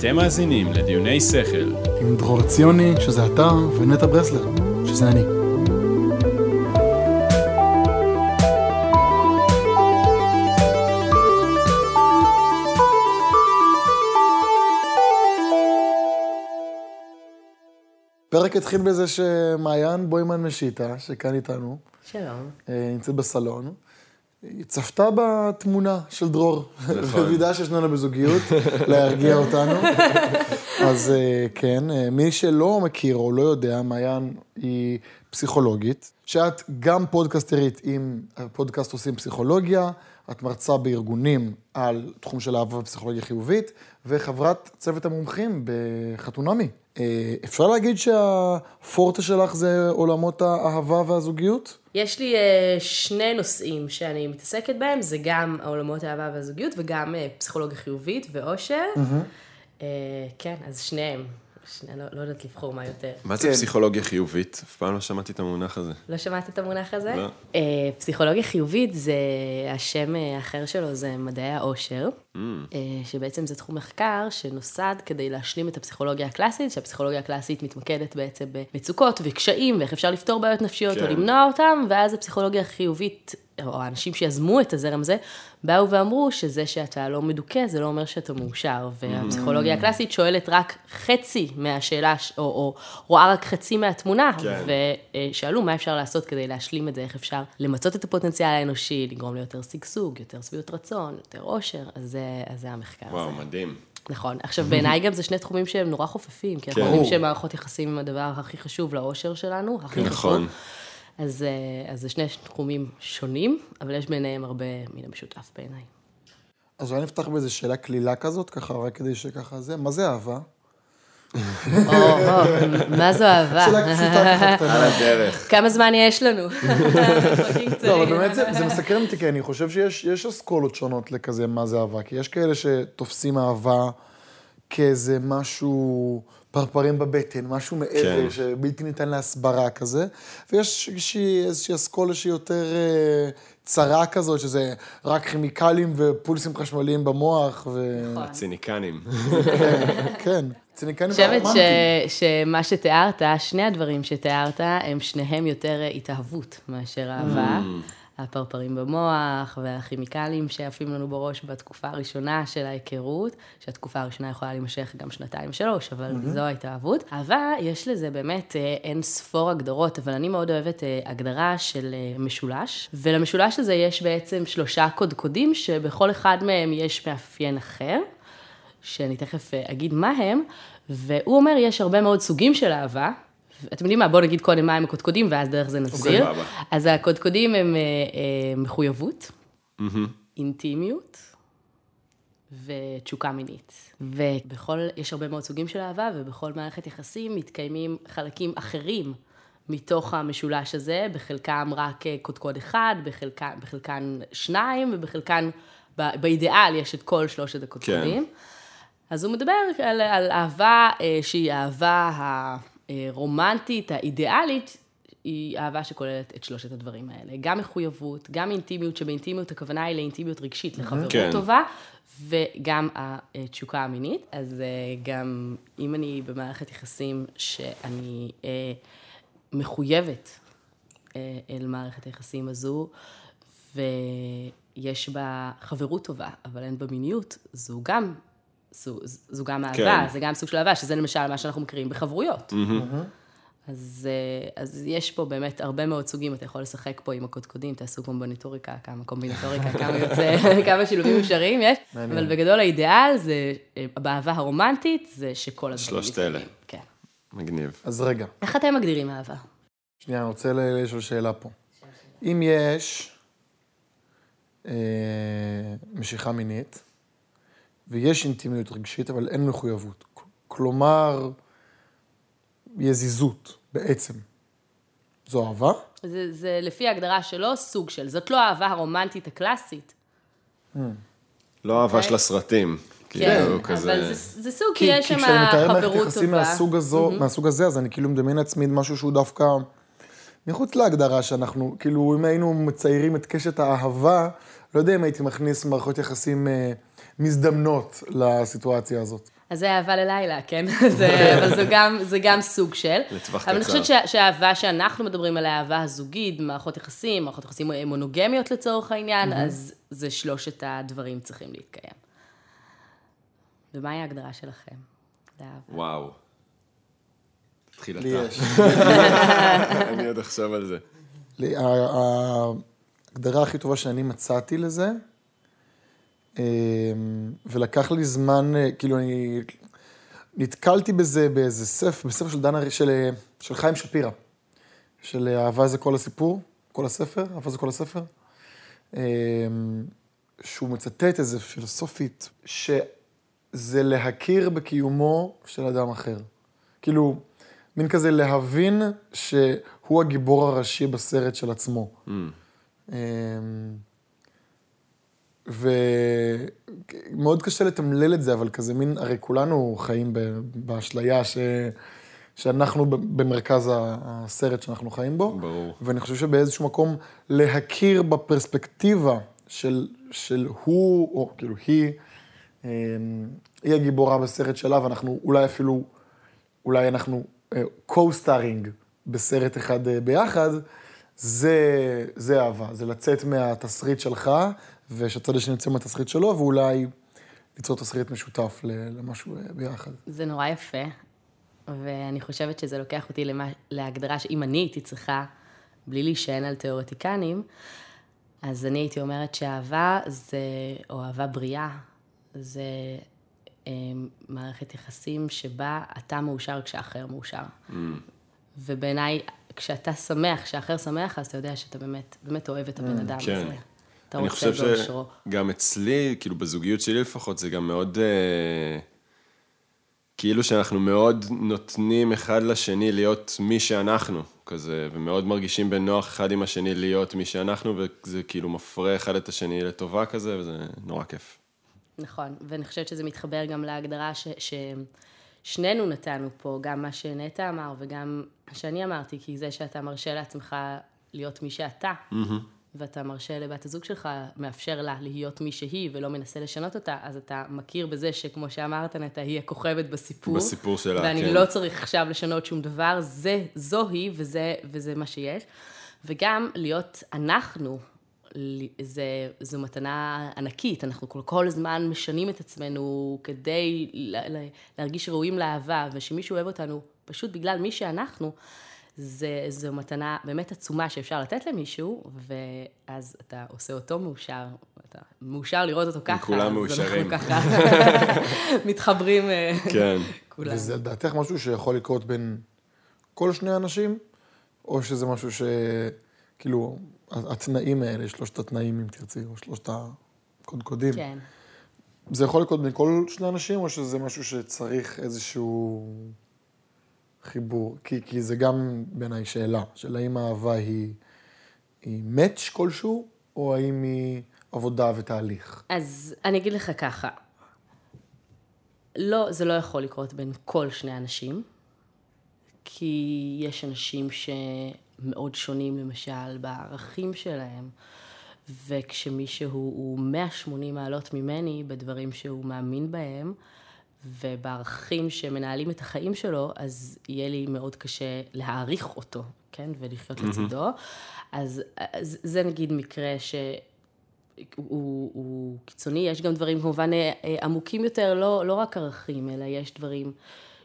אתם מאזינים לדיוני שכל. עם דרור ציוני, שזה אתה, ונטע ברסלר, שזה אני. הפרק התחיל בזה שמעיין בוימן משיטה, שכאן איתנו, שלום. אה, נמצאת בסלון, היא צפתה בתמונה של דרור, נכון. ווידאה ששנינו בזוגיות, להרגיע אותנו. אז אה, כן, אה, מי שלא מכיר או לא יודע, מעיין היא פסיכולוגית, שאת גם פודקאסטרית עם פודקאסט עושים פסיכולוגיה, את מרצה בארגונים על תחום של אהבה ופסיכולוגיה חיובית, וחברת צוות המומחים בחתונמי. אה, אפשר להגיד שהפורטה שלך זה עולמות האהבה והזוגיות? יש לי אה, שני נושאים שאני מתעסקת בהם, זה גם העולמות האהבה והזוגיות וגם אה, פסיכולוגיה חיובית ואושר. אה, כן, אז שניהם. שני, לא, לא יודעת לבחור מה יותר. מה זה כן. פסיכולוגיה חיובית? אף פעם לא שמעתי את המונח הזה. לא שמעת את המונח הזה? לא. אה, פסיכולוגיה חיובית זה, השם אה, האחר שלו זה מדעי העושר, אה, שבעצם זה תחום מחקר שנוסד כדי להשלים את הפסיכולוגיה הקלאסית, שהפסיכולוגיה הקלאסית מתמקדת בעצם במצוקות וקשיים ואיך אפשר לפתור בעיות נפשיות או כן. למנוע אותם, ואז הפסיכולוגיה החיובית, או האנשים שיזמו את הזרם הזה, באו ואמרו שזה שאתה לא מדוכא, זה לא אומר שאתה מאושר. והפסיכולוגיה הקלאסית שואלת רק חצי מהשאלה, או, או רואה רק חצי מהתמונה, כן. ושאלו מה אפשר לעשות כדי להשלים את זה, איך אפשר למצות את הפוטנציאל האנושי, לגרום ליותר שגשוג, יותר שביעות רצון, יותר עושר, אז זה, אז זה המחקר וואו, הזה. מדהים. נכון. עכשיו, בעיניי גם זה שני תחומים שהם נורא חופפים, כי אנחנו כן. יודעים. שמערכות יחסים הם הדבר הכי חשוב לאושר שלנו, הכי חשוב. אז, אה, אז זה שני תחומים שונים, אבל יש ביניהם הרבה מן המשותף בעיניי. אז אולי נפתח באיזו שאלה קלילה כזאת, ככה, רק כדי שככה זה, מה זה אהבה? מה זו אהבה? שאלה פשוטה ככה קטנה. על הדרך. כמה זמן יש לנו? לא. אבל באמת זה, מסקרן אותי, כי אני חושב שיש יש אסכולות שונות לכזה מה זה אהבה. כי יש כאלה שתופסים אהבה כאיזה משהו, פרפרים בבטן, משהו מעבר, כן. שבלתי ניתן להסברה כזה. ויש איזושהי, איזושהי אסכולה שהיא יותר אה, צרה כזאת, שזה רק כימיקלים ופולסים חשמליים במוח, ו... נכון. הציניקנים. כן, ציניקנים אני חושבת. ש, שמה שתיארת, שני הדברים שתיארת, הם שניהם יותר התאהבות מאשר אהבה. הפרפרים במוח והכימיקלים שעפים לנו בראש בתקופה הראשונה של ההיכרות, שהתקופה הראשונה יכולה להימשך גם שנתיים שלוש, אבל זו ההתאהבות. אהבה, יש לזה באמת אה, אין ספור הגדרות, אבל אני מאוד אוהבת אה, הגדרה של אה, משולש, ולמשולש הזה יש בעצם שלושה קודקודים, שבכל אחד מהם יש מאפיין אחר. שאני תכף אגיד מה הם, והוא אומר, יש הרבה מאוד סוגים של אהבה. אתם יודעים מה, בואו נגיד קודם מה הם הקודקודים, ואז דרך זה נסביר. סבבה. אז הקודקודים הם אה, אה, מחויבות, אינטימיות ותשוקה מינית. ובכל, יש הרבה מאוד סוגים של אהבה, ובכל מערכת יחסים מתקיימים חלקים אחרים מתוך המשולש הזה, בחלקם רק אה, קודקוד אחד, בחלקן, בחלקן שניים, ובחלקן, באידיאל יש את כל שלושת הקודקודים. אז הוא מדבר על, על אהבה אה, שהיא האהבה הרומנטית, האידיאלית, היא אהבה שכוללת את שלושת הדברים האלה. גם מחויבות, גם אינטימיות, שבאינטימיות הכוונה היא לאינטימיות רגשית, לחברות כן. טובה, וגם התשוקה המינית. אז אה, גם אם אני במערכת יחסים שאני אה, מחויבת אה, אל מערכת היחסים הזו, ויש בה חברות טובה, אבל אין בה מיניות, זו גם, זו, זו גם אהבה, כן. זה גם סוג של אהבה, שזה למשל מה שאנחנו מכירים בחברויות. אז, אה, אז יש פה באמת הרבה מאוד סוגים, אתה יכול לשחק פה עם הקודקודים, תעשו קומבינטוריקה, כמה קומבינטוריקה, כמה יוצא, כמה שילובים אפשריים יש, מעניין. אבל בגדול האידיאל זה, אה, באהבה הרומנטית, זה שכל הדברים שלושת אלה. כן. מגניב. אז רגע, איך אתם מגדירים אהבה? שנייה, אני רוצה לשאול שאלה פה. אם יש אה, משיכה מינית, ויש אינטימיות רגשית, אבל אין מחויבות, כלומר, יזיזות בעצם, זו אהבה? זה, זה לפי ההגדרה שלו סוג של, זאת לא האהבה הרומנטית הקלאסית. לא אהבה אוקיי. של הסרטים. כן, כאילו, כזה... אבל זה, זה סוג, כי יש שם כי כשאני מתאר מערכת חברות יחסים טובה. מהסוג, הזו, מהסוג הזה, אז אני כאילו מדמיין לעצמי משהו שהוא דווקא מחוץ להגדרה שאנחנו, כאילו, אם היינו מציירים את קשת האהבה, לא יודע אם הייתי מכניס מערכות יחסים אה, מזדמנות לסיטואציה הזאת. אז זה אהבה ללילה, כן? זה, אבל זה גם, זה גם סוג של. לטווח אבל אני קצר. חושבת שה- שהאהבה שאנחנו מדברים עליה, האהבה הזוגית, מערכות יחסים, מערכות יחסים מונוגמיות לצורך העניין, אז זה שלושת הדברים צריכים להתקיים. ומהי ההגדרה שלכם? לאהבה? וואו. תתחיל לי אתה. יש. אני עוד אחשוב על זה. לי- ההגדרה הכי טובה שאני מצאתי לזה, ולקח לי זמן, אה, כאילו אני נתקלתי בזה באיזה ספר, בספר של דנה, של, אה, של חיים שפירא, של אה, אהבה זה כל הסיפור, כל הספר, אהבה זה כל הספר, אמ, שהוא מצטט איזה פילוסופית, שזה להכיר בקיומו של אדם אחר. כאילו, מין כזה להבין שהוא הגיבור הראשי בסרט של עצמו. אמ, ומאוד קשה לתמלל את זה, אבל כזה מין, הרי כולנו חיים ב- באשליה ש... שאנחנו במרכז הסרט שאנחנו חיים בו. ברור. ואני חושב שבאיזשהו מקום להכיר בפרספקטיבה של, של הוא, או כאילו היא, אמ, היא הגיבורה בסרט שלה, ואנחנו אולי אפילו, אולי אנחנו co-starring בסרט אחד אה, ביחד, זה, זה אהבה, זה לצאת מהתסריט שלך, ושהצד השני יוצא מהתסריט שלו, ואולי ליצור תסריט משותף ל- למשהו אה, ביחד. זה נורא יפה, ואני חושבת שזה לוקח אותי למה, להגדרה שאם אני הייתי צריכה, בלי להישען על תיאורטיקנים, אז אני הייתי אומרת שאהבה זה, או אהבה בריאה, זה אה, מערכת יחסים שבה אתה מאושר כשאחר מאושר. ובעיניי, כשאתה שמח, כשאחר שמח, אז אתה יודע שאתה באמת, באמת אוהב את הבן אדם כן. הזה. אתה אני רוצה חושב באושרו. שגם אצלי, כאילו בזוגיות שלי לפחות, זה גם מאוד... אה, כאילו שאנחנו מאוד נותנים אחד לשני להיות מי שאנחנו, כזה, ומאוד מרגישים בנוח אחד עם השני להיות מי שאנחנו, וזה כאילו מפרה אחד את השני לטובה כזה, וזה נורא כיף. נכון, ואני חושבת שזה מתחבר גם להגדרה ש, ששנינו נתנו פה, גם מה שנטע אמר וגם שאני אמרתי, כי זה שאתה מרשה לעצמך להיות מי שאתה, ואתה מרשה לבת הזוג שלך, מאפשר לה להיות מי שהיא ולא מנסה לשנות אותה, אז אתה מכיר בזה שכמו שאמרת, נטע, היא הכוכבת בסיפור. בסיפור שלה, ואני כן. לא צריך עכשיו לשנות שום דבר, זה, זו היא וזה, וזה מה שיש. וגם להיות אנחנו, זה, זו מתנה ענקית, אנחנו כל, כל הזמן משנים את עצמנו כדי ל- ל- להרגיש ראויים לאהבה, ושמישהו אוהב אותנו פשוט בגלל מי שאנחנו, זה, זו מתנה באמת עצומה שאפשר לתת למישהו, ואז אתה עושה אותו מאושר, אתה מאושר לראות אותו ככה. כולם אז מאושרים. אנחנו ככה מתחברים אה, כן. כולם. וזה לדעתך משהו שיכול לקרות בין כל שני אנשים, או שזה משהו שכאילו, התנאים האלה, שלושת התנאים אם תרצי, או שלושת הקודקודים, כן. זה יכול לקרות בין כל שני אנשים, או שזה משהו שצריך איזשהו חיבור? כי, כי זה גם בעיניי שאלה, של האם האהבה היא, היא מאץ' כלשהו, או האם היא עבודה ותהליך? אז אני אגיד לך ככה, לא, זה לא יכול לקרות בין כל שני אנשים, כי יש אנשים שמאוד שונים למשל בערכים שלהם, וכשמישהו הוא 180 מעלות ממני בדברים שהוא מאמין בהם, ובערכים שמנהלים את החיים שלו, אז יהיה לי מאוד קשה להעריך אותו, כן? ולחיות לצידו. אז, אז זה נגיד מקרה ש... הוא, הוא קיצוני, יש גם דברים כמובן אה, אה, עמוקים יותר, לא, לא רק ערכים, אלא יש דברים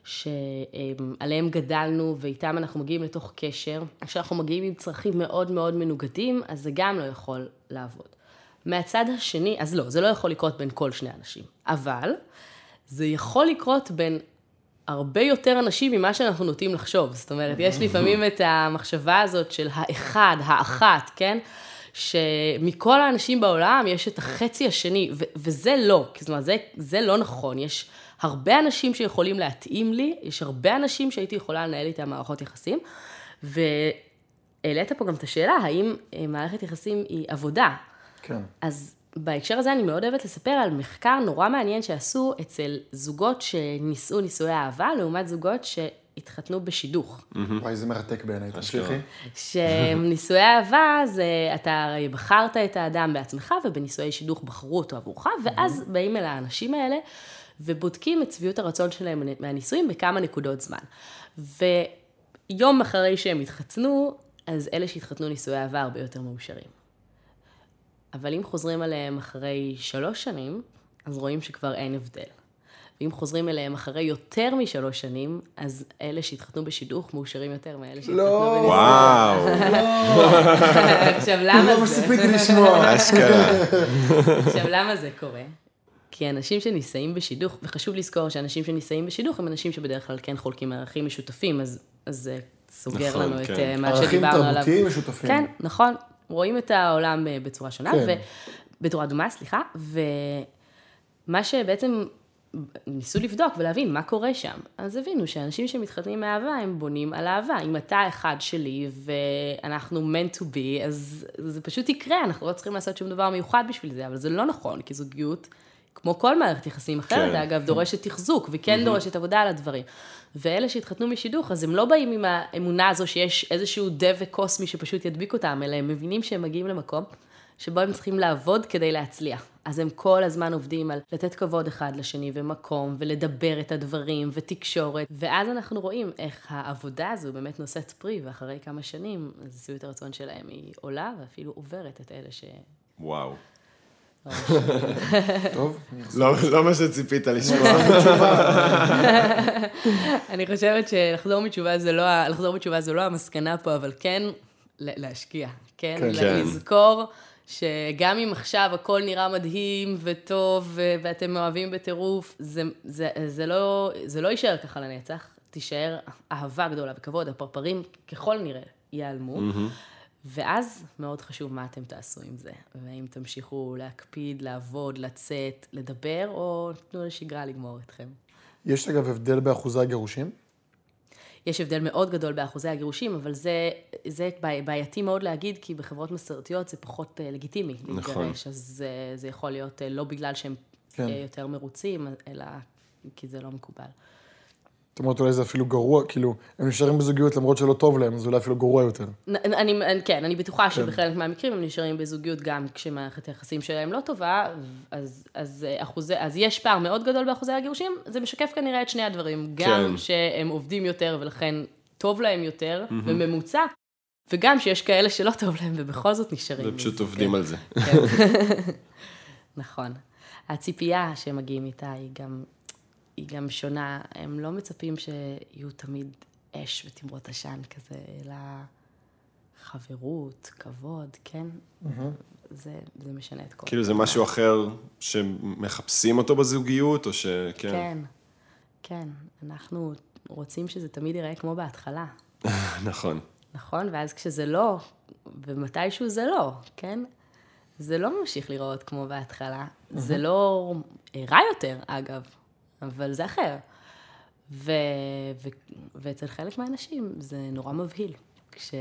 שעליהם גדלנו ואיתם אנחנו מגיעים לתוך קשר. כשאנחנו מגיעים עם צרכים מאוד מאוד מנוגדים, אז זה גם לא יכול לעבוד. מהצד השני, אז לא, זה לא יכול לקרות בין כל שני אנשים, אבל זה יכול לקרות בין הרבה יותר אנשים ממה שאנחנו נוטים לחשוב. זאת אומרת, יש לפעמים את המחשבה הזאת של האחד, האחת, כן? שמכל האנשים בעולם יש את החצי השני, ו- וזה לא, זאת אומרת, זה, זה לא נכון. יש הרבה אנשים שיכולים להתאים לי, יש הרבה אנשים שהייתי יכולה לנהל איתם מערכות יחסים, והעלית פה גם את השאלה, האם אה, מערכת יחסים היא עבודה? כן. אז בהקשר הזה אני מאוד אוהבת לספר על מחקר נורא מעניין שעשו אצל זוגות שנישאו נישואי אהבה, לעומת זוגות שהתחתנו בשידוך. וואי, זה מרתק בעיניי, תמשיכי. שנישואי אהבה זה, אתה הרי בחרת את האדם בעצמך, ובנישואי שידוך בחרו אותו עבורך, ואז באים אל האנשים האלה ובודקים את שביעות הרצון שלהם מהנישואים בכמה נקודות זמן. ויום אחרי שהם התחתנו, אז אלה שהתחתנו נישואי אהבה הרבה יותר מאושרים. אבל אם חוזרים עליהם אחרי שלוש שנים, אז רואים שכבר אין הבדל. ואם חוזרים אליהם אחרי יותר משלוש שנים, אז אלה שהתחתנו בשידוך מאושרים יותר מאלה שהתחתנו לא. בנישואים. וואו, עכשיו, למה לא זה? מספיק לשמוע. אשכרה. עכשיו, למה זה קורה? כי אנשים שנישאים בשידוך, וחשוב לזכור שאנשים שנישאים בשידוך הם אנשים שבדרך כלל כן חולקים ערכים משותפים, אז, אז זה סוגר נכון, לנו את כן. אה, מה ערכים שדיברנו עליו. תרבותיים משותפים. כן, נכון. רואים את העולם אה, בצורה שונה, כן. בצורה דומה, סליחה, ומה שבעצם ניסו לבדוק ולהבין מה קורה שם. אז הבינו שאנשים שמתחתנים מאהבה, הם בונים על אהבה. אם אתה אחד שלי ואנחנו meant to be, אז זה פשוט יקרה, אנחנו לא צריכים לעשות שום דבר מיוחד בשביל זה, אבל זה לא נכון, כי זוגיות, כמו כל מערכת יחסים אחרת, כן. אגב, דורשת תחזוק, וכן דורשת עבודה על הדברים. ואלה שהתחתנו משידוך, אז הם לא באים עם האמונה הזו שיש איזשהו דבק קוסמי שפשוט ידביק אותם, אלא הם מבינים שהם מגיעים למקום שבו הם צריכים לעבוד כדי להצליח. אז הם כל הזמן עובדים על לתת כבוד אחד לשני ומקום, ולדבר את הדברים, ותקשורת, ואז אנחנו רואים איך העבודה הזו באמת נושאת פרי, ואחרי כמה שנים, אז שביעות הרצון שלהם היא עולה, ואפילו עוברת את אלה ש... וואו. טוב, לא לא מה שציפית לשמוע. אני חושבת שלחזור זה לא, לחזור בתשובה זה לא המסקנה פה, אבל כן להשקיע, כן? כן. כן. לזכור שגם אם עכשיו הכל נראה מדהים וטוב ואתם אוהבים בטירוף, זה, זה, זה, לא, זה לא יישאר ככה לנצח, תישאר אהבה גדולה וכבוד, הפרפרים ככל נראה ייעלמו. ואז מאוד חשוב מה אתם תעשו עם זה, והאם תמשיכו להקפיד, לעבוד, לצאת, לדבר, או תנו לשגרה לגמור אתכם. יש אגב הבדל באחוזי הגירושים? יש הבדל מאוד גדול באחוזי הגירושים, אבל זה, זה בעי- בעייתי מאוד להגיד, כי בחברות מסורתיות זה פחות אה, לגיטימי נכון. להתגרש, אז אה, זה יכול להיות אה, לא בגלל שהם כן. אה, יותר מרוצים, אלא כי זה לא מקובל. זאת אומרת, אולי זה אפילו גרוע, כאילו, הם נשארים בזוגיות למרות שלא טוב להם, אז אולי אפילו גרוע יותר. אני, אני- כן, אני בטוחה שבחלק מהמקרים הם נשארים בזוגיות גם כשמערכת היחסים שלהם לא טובה, אז, אז, אה, אחוזי, אז יש פער מאוד גדול באחוזי הגירושים, זה משקף כנראה את שני הדברים, גם כן. שהם עובדים יותר ולכן טוב להם יותר, בממוצע, וגם שיש כאלה שלא טוב להם ובכל זאת נשארים. ופשוט עובדים כן. על זה. נכון. הציפייה שהם מגיעים איתה היא גם, היא גם שונה. הם לא מצפים שיהיו תמיד אש ותמרות עשן כזה, אלא חברות, כבוד, כן? זה, זה משנה את כל... כאילו זה משהו אחר שמחפשים אותו בזוגיות, או ש... כן. כן, כן. אנחנו רוצים שזה תמיד ייראה כמו בהתחלה, נכון. נכון? ואז כשזה לא, ומתישהו זה לא, כן? זה לא ממשיך להיראות כמו בהתחלה. זה לא רע יותר, אגב, אבל זה אחר. ו... ו... ואצל חלק מהאנשים זה נורא מבהיל, כש...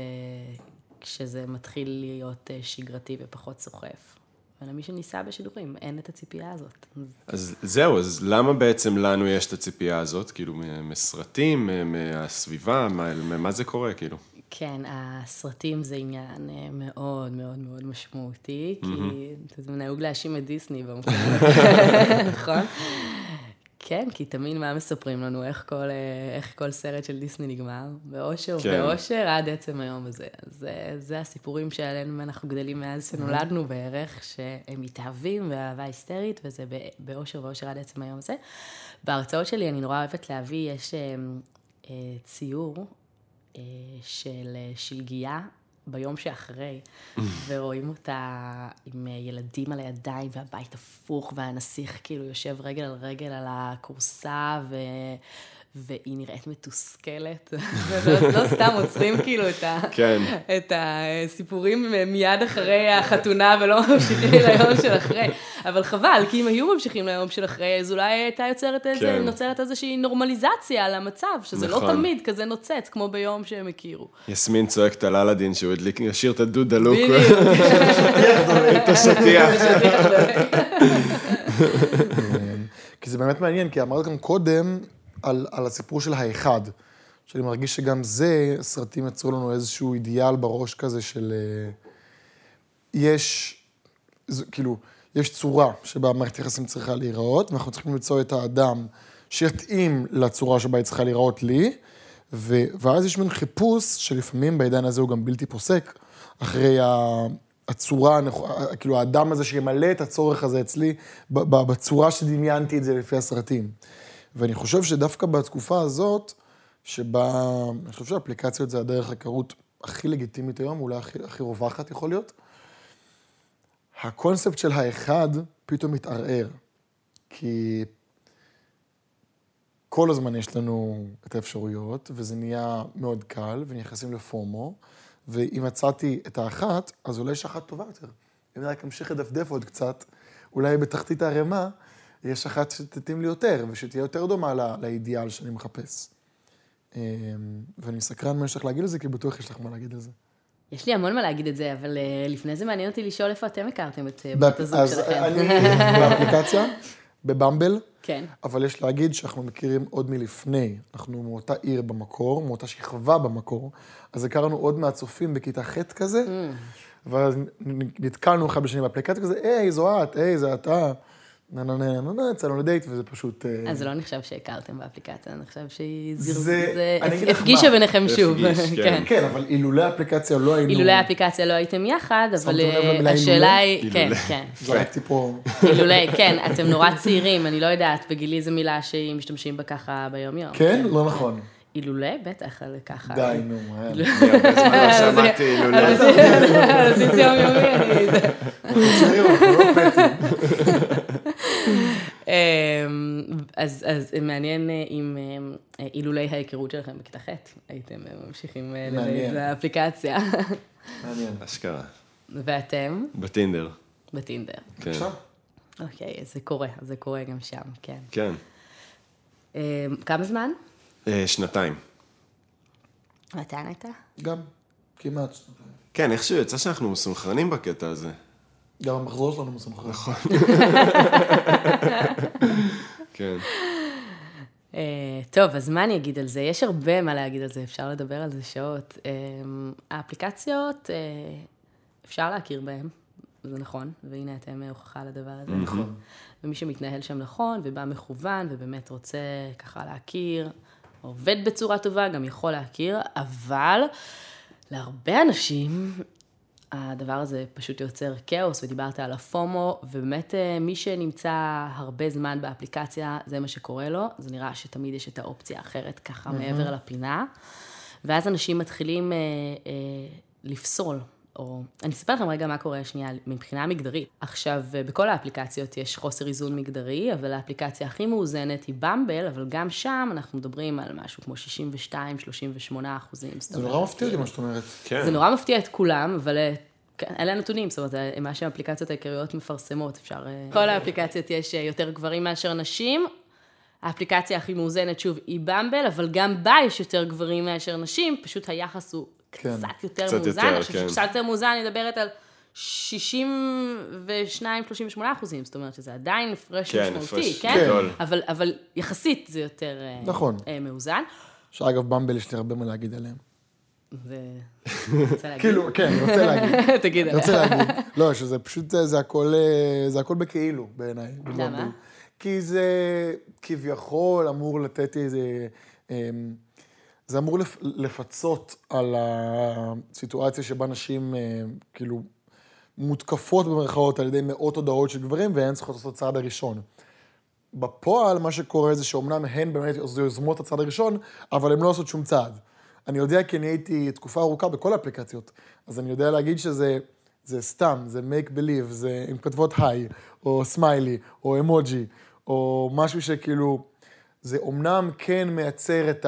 כשזה מתחיל להיות אה, שגרתי ופחות סוחף. ולמי שניסה בשידורים, אין את הציפייה הזאת. אז זהו, אז למה בעצם לנו יש את הציפייה הזאת? כאילו, מסרטים, מהסביבה, מה, מה זה קורה, כאילו? כן, הסרטים זה עניין אה, מאוד מאוד מאוד משמעותי, כי זה נהוג להאשים את דיסני במקום נכון? כן, כי תמיד מה מספרים לנו, איך כל, אה, איך כל סרט של דיסני נגמר? באושר כן. ובאושר עד עצם היום הזה. זה, זה הסיפורים שעליהם אנחנו גדלים מאז שנולדנו בערך, שהם מתאהבים ואהבה היסטרית, וזה באושר ואושר עד עצם היום הזה. בהרצאות שלי אני נורא אוהבת להביא, יש אה, אה, ציור אה, של אה, שלגיה ביום שאחרי, ורואים אותה עם אה, ילדים על הידיים והבית הפוך, והנסיך כאילו יושב רגל על רגל על הכורסה, ו... והיא נראית מתוסכלת. ולא לא סתם עוצרים כאילו את, ה... כן. את הסיפורים מיד אחרי החתונה ולא ממשיכים ליום של אחרי. אבל חבל, כי אם היו ממשיכים ליום של אחרי, אז אולי הייתה יוצרת איזה, כן. נוצרת איזושהי נורמליזציה על המצב, שזה לא נכון. תמיד כזה נוצץ, כמו ביום שהם הכירו. יסמין צועקת על אלאדין שהוא הדליק, ישיר את הדוד דלוק. בדיוק. את השטיח. כי זה באמת מעניין, כי אמרת גם קודם על, על הסיפור של האחד, שאני מרגיש שגם זה, סרטים יצרו לנו איזשהו אידיאל בראש כזה של... אה, יש, זה, כאילו, יש צורה שבה מערכת יחסים צריכה להיראות, ואנחנו צריכים למצוא את האדם שיתאים לצורה שבה היא צריכה להיראות לי, ו... ואז יש מין חיפוש, שלפעמים בעידן הזה הוא גם בלתי פוסק, אחרי ה... הצורה, כאילו האדם הזה שימלא את הצורך הזה אצלי, בצורה שדמיינתי את זה לפי הסרטים. ואני חושב שדווקא בתקופה הזאת, שבה, אני חושב שאפליקציות זה הדרך היכרות הכי לגיטימית היום, אולי הכי, הכי רווחת יכול להיות, הקונספט של האחד פתאום מתערער. כי כל הזמן יש לנו את האפשרויות, וזה נהיה מאוד קל, ונכנסים לפומו, ואם מצאתי את האחת, אז אולי יש אחת טובה יותר. אם אני רק אמשיך לדפדף עוד קצת, אולי בתחתית הערימה, יש אחת שתתאים לי יותר, ושתהיה יותר דומה לא, לאידיאל שאני מחפש. אמ, ואני סקרן מה יש לך להגיד על זה, כי בטוח יש לך מה להגיד על זה. יש לי המון מה להגיד את זה, אבל אה, לפני זה מעניין אותי לשאול איפה אתם הכרתם את אה, בת הזוג שלכם. אני באפליקציה, בבמבל, כן. אבל יש להגיד שאנחנו מכירים עוד מלפני. אנחנו מאותה עיר במקור, מאותה שכבה במקור, אז הכרנו עוד מהצופים בכיתה ח' כזה, ואז נתקלנו אחד בשני באפליקציה כזה, היי, זו את, היי, זה אתה. נה נה נה נה נה, יצאנו לדייט, וזה פשוט... אה, אז זה לא נחשב שהכרתם באפליקציה, אני חושב שהיא זה- הפגישה מה. ביניכם שוב. הפגיש, כן. כן, אבל אילולא האפליקציה לא היינו... אילולא האפליקציה לא הייתם יחד, אבל אה, השאלה היא? כן. כן. זרקתי פה... אילולא, כן, אתם נורא צעירים, אני לא יודעת, בגילי זו מילה שמשתמשים בה ככה ביום-יום. כן? לא נכון. אילולא, בטח, על ככה. די, נו, מהר. אני הרבה זמן לא שמעתי אילולא. על בסיס יומיומי, אני... אז, אז מעניין אה, אם אה, אילולי ההיכרות שלכם בכיתה ח' הייתם אה, ממשיכים אה, מעניין. אשכרה. ואתם? בטינדר. בטינדר. כן. אוקיי, אז זה קורה, זה קורה גם שם, כן. כן. אמ, כמה זמן? שנתיים. מתן הייתה? גם, כמעט. כן, איכשהו יצא שאנחנו מסונכרנים בקטע הזה. גם המחזור שלנו מסונכרן. נכון. כן. אה, טוב, אז מה אני אגיד על זה? יש הרבה מה להגיד על זה, אפשר לדבר על זה שעות. אה, האפליקציות, אה, אפשר להכיר בהן, זה נכון, והנה אתם הוכחה לדבר הזה. נכון. ומי שמתנהל שם נכון, ובא מכוון, ובאמת רוצה ככה להכיר, עובד בצורה טובה, גם יכול להכיר, אבל להרבה אנשים, הדבר הזה פשוט יוצר כאוס, ודיברת על הפומו, ובאמת אה, מי שנמצא הרבה זמן באפליקציה, זה מה שקורה לו, זה נראה שתמיד יש את האופציה האחרת ככה מעבר לפינה, ואז אנשים מתחילים אה, אה, לפסול. או, אני אספר לכם רגע מה קורה שנייה מבחינה מגדרית. עכשיו, בכל האפליקציות יש חוסר איזון מגדרי, אבל האפליקציה הכי מאוזנת היא במבל, אבל גם שם אנחנו מדברים על משהו כמו 62-38 אחוזים. זה נורא מפתיע אותי מה שאת אומרת. כן. זה נורא מפתיע את כולם, אבל כן, אלה הנתונים, זאת אומרת, מה שהאפליקציות העיקריות מפרסמות, אפשר... אה, כל האפליקציות יש אה, יותר גברים מאשר נשים. האפליקציה הכי מאוזנת, שוב, היא במבל, אבל גם בה יש יותר גברים מאשר נשים, פשוט היחס הוא כן. קצת יותר קצת מאוזן. יותר, עכשיו, כן. קצת יותר מאוזן, אני מדברת על 62-38 אחוזים, זאת אומרת שזה עדיין הפרש כן, משמעותי, הפרש כן? גדול. אבל, אבל יחסית זה יותר אה, נכון. אה, מאוזן. שאגב, במבל יש לי הרבה מה להגיד עליהם. ו... רוצה להגיד? כאילו, כן, אני רוצה להגיד. תגיד אני רוצה להגיד. לא, שזה פשוט, זה זה הכל, אה, זה הכל בכאילו בעיניי. למה? כי זה כביכול אמור לתת איזה... זה אמור לפ- לפצות על הסיטואציה שבה נשים אה, כאילו מותקפות במרכאות על ידי מאות הודעות של גברים והן צריכות לעשות את הצעד הראשון. בפועל, מה שקורה זה שאומנם הן באמת יוזמות את הצעד הראשון, אבל הן לא עושות שום צעד. אני יודע כי אני הייתי תקופה ארוכה בכל האפליקציות, אז אני יודע להגיד שזה זה סתם, זה make believe, זה עם כתבות היי, או סמיילי, או אמוג'י, או משהו שכאילו, זה אומנם כן מייצר את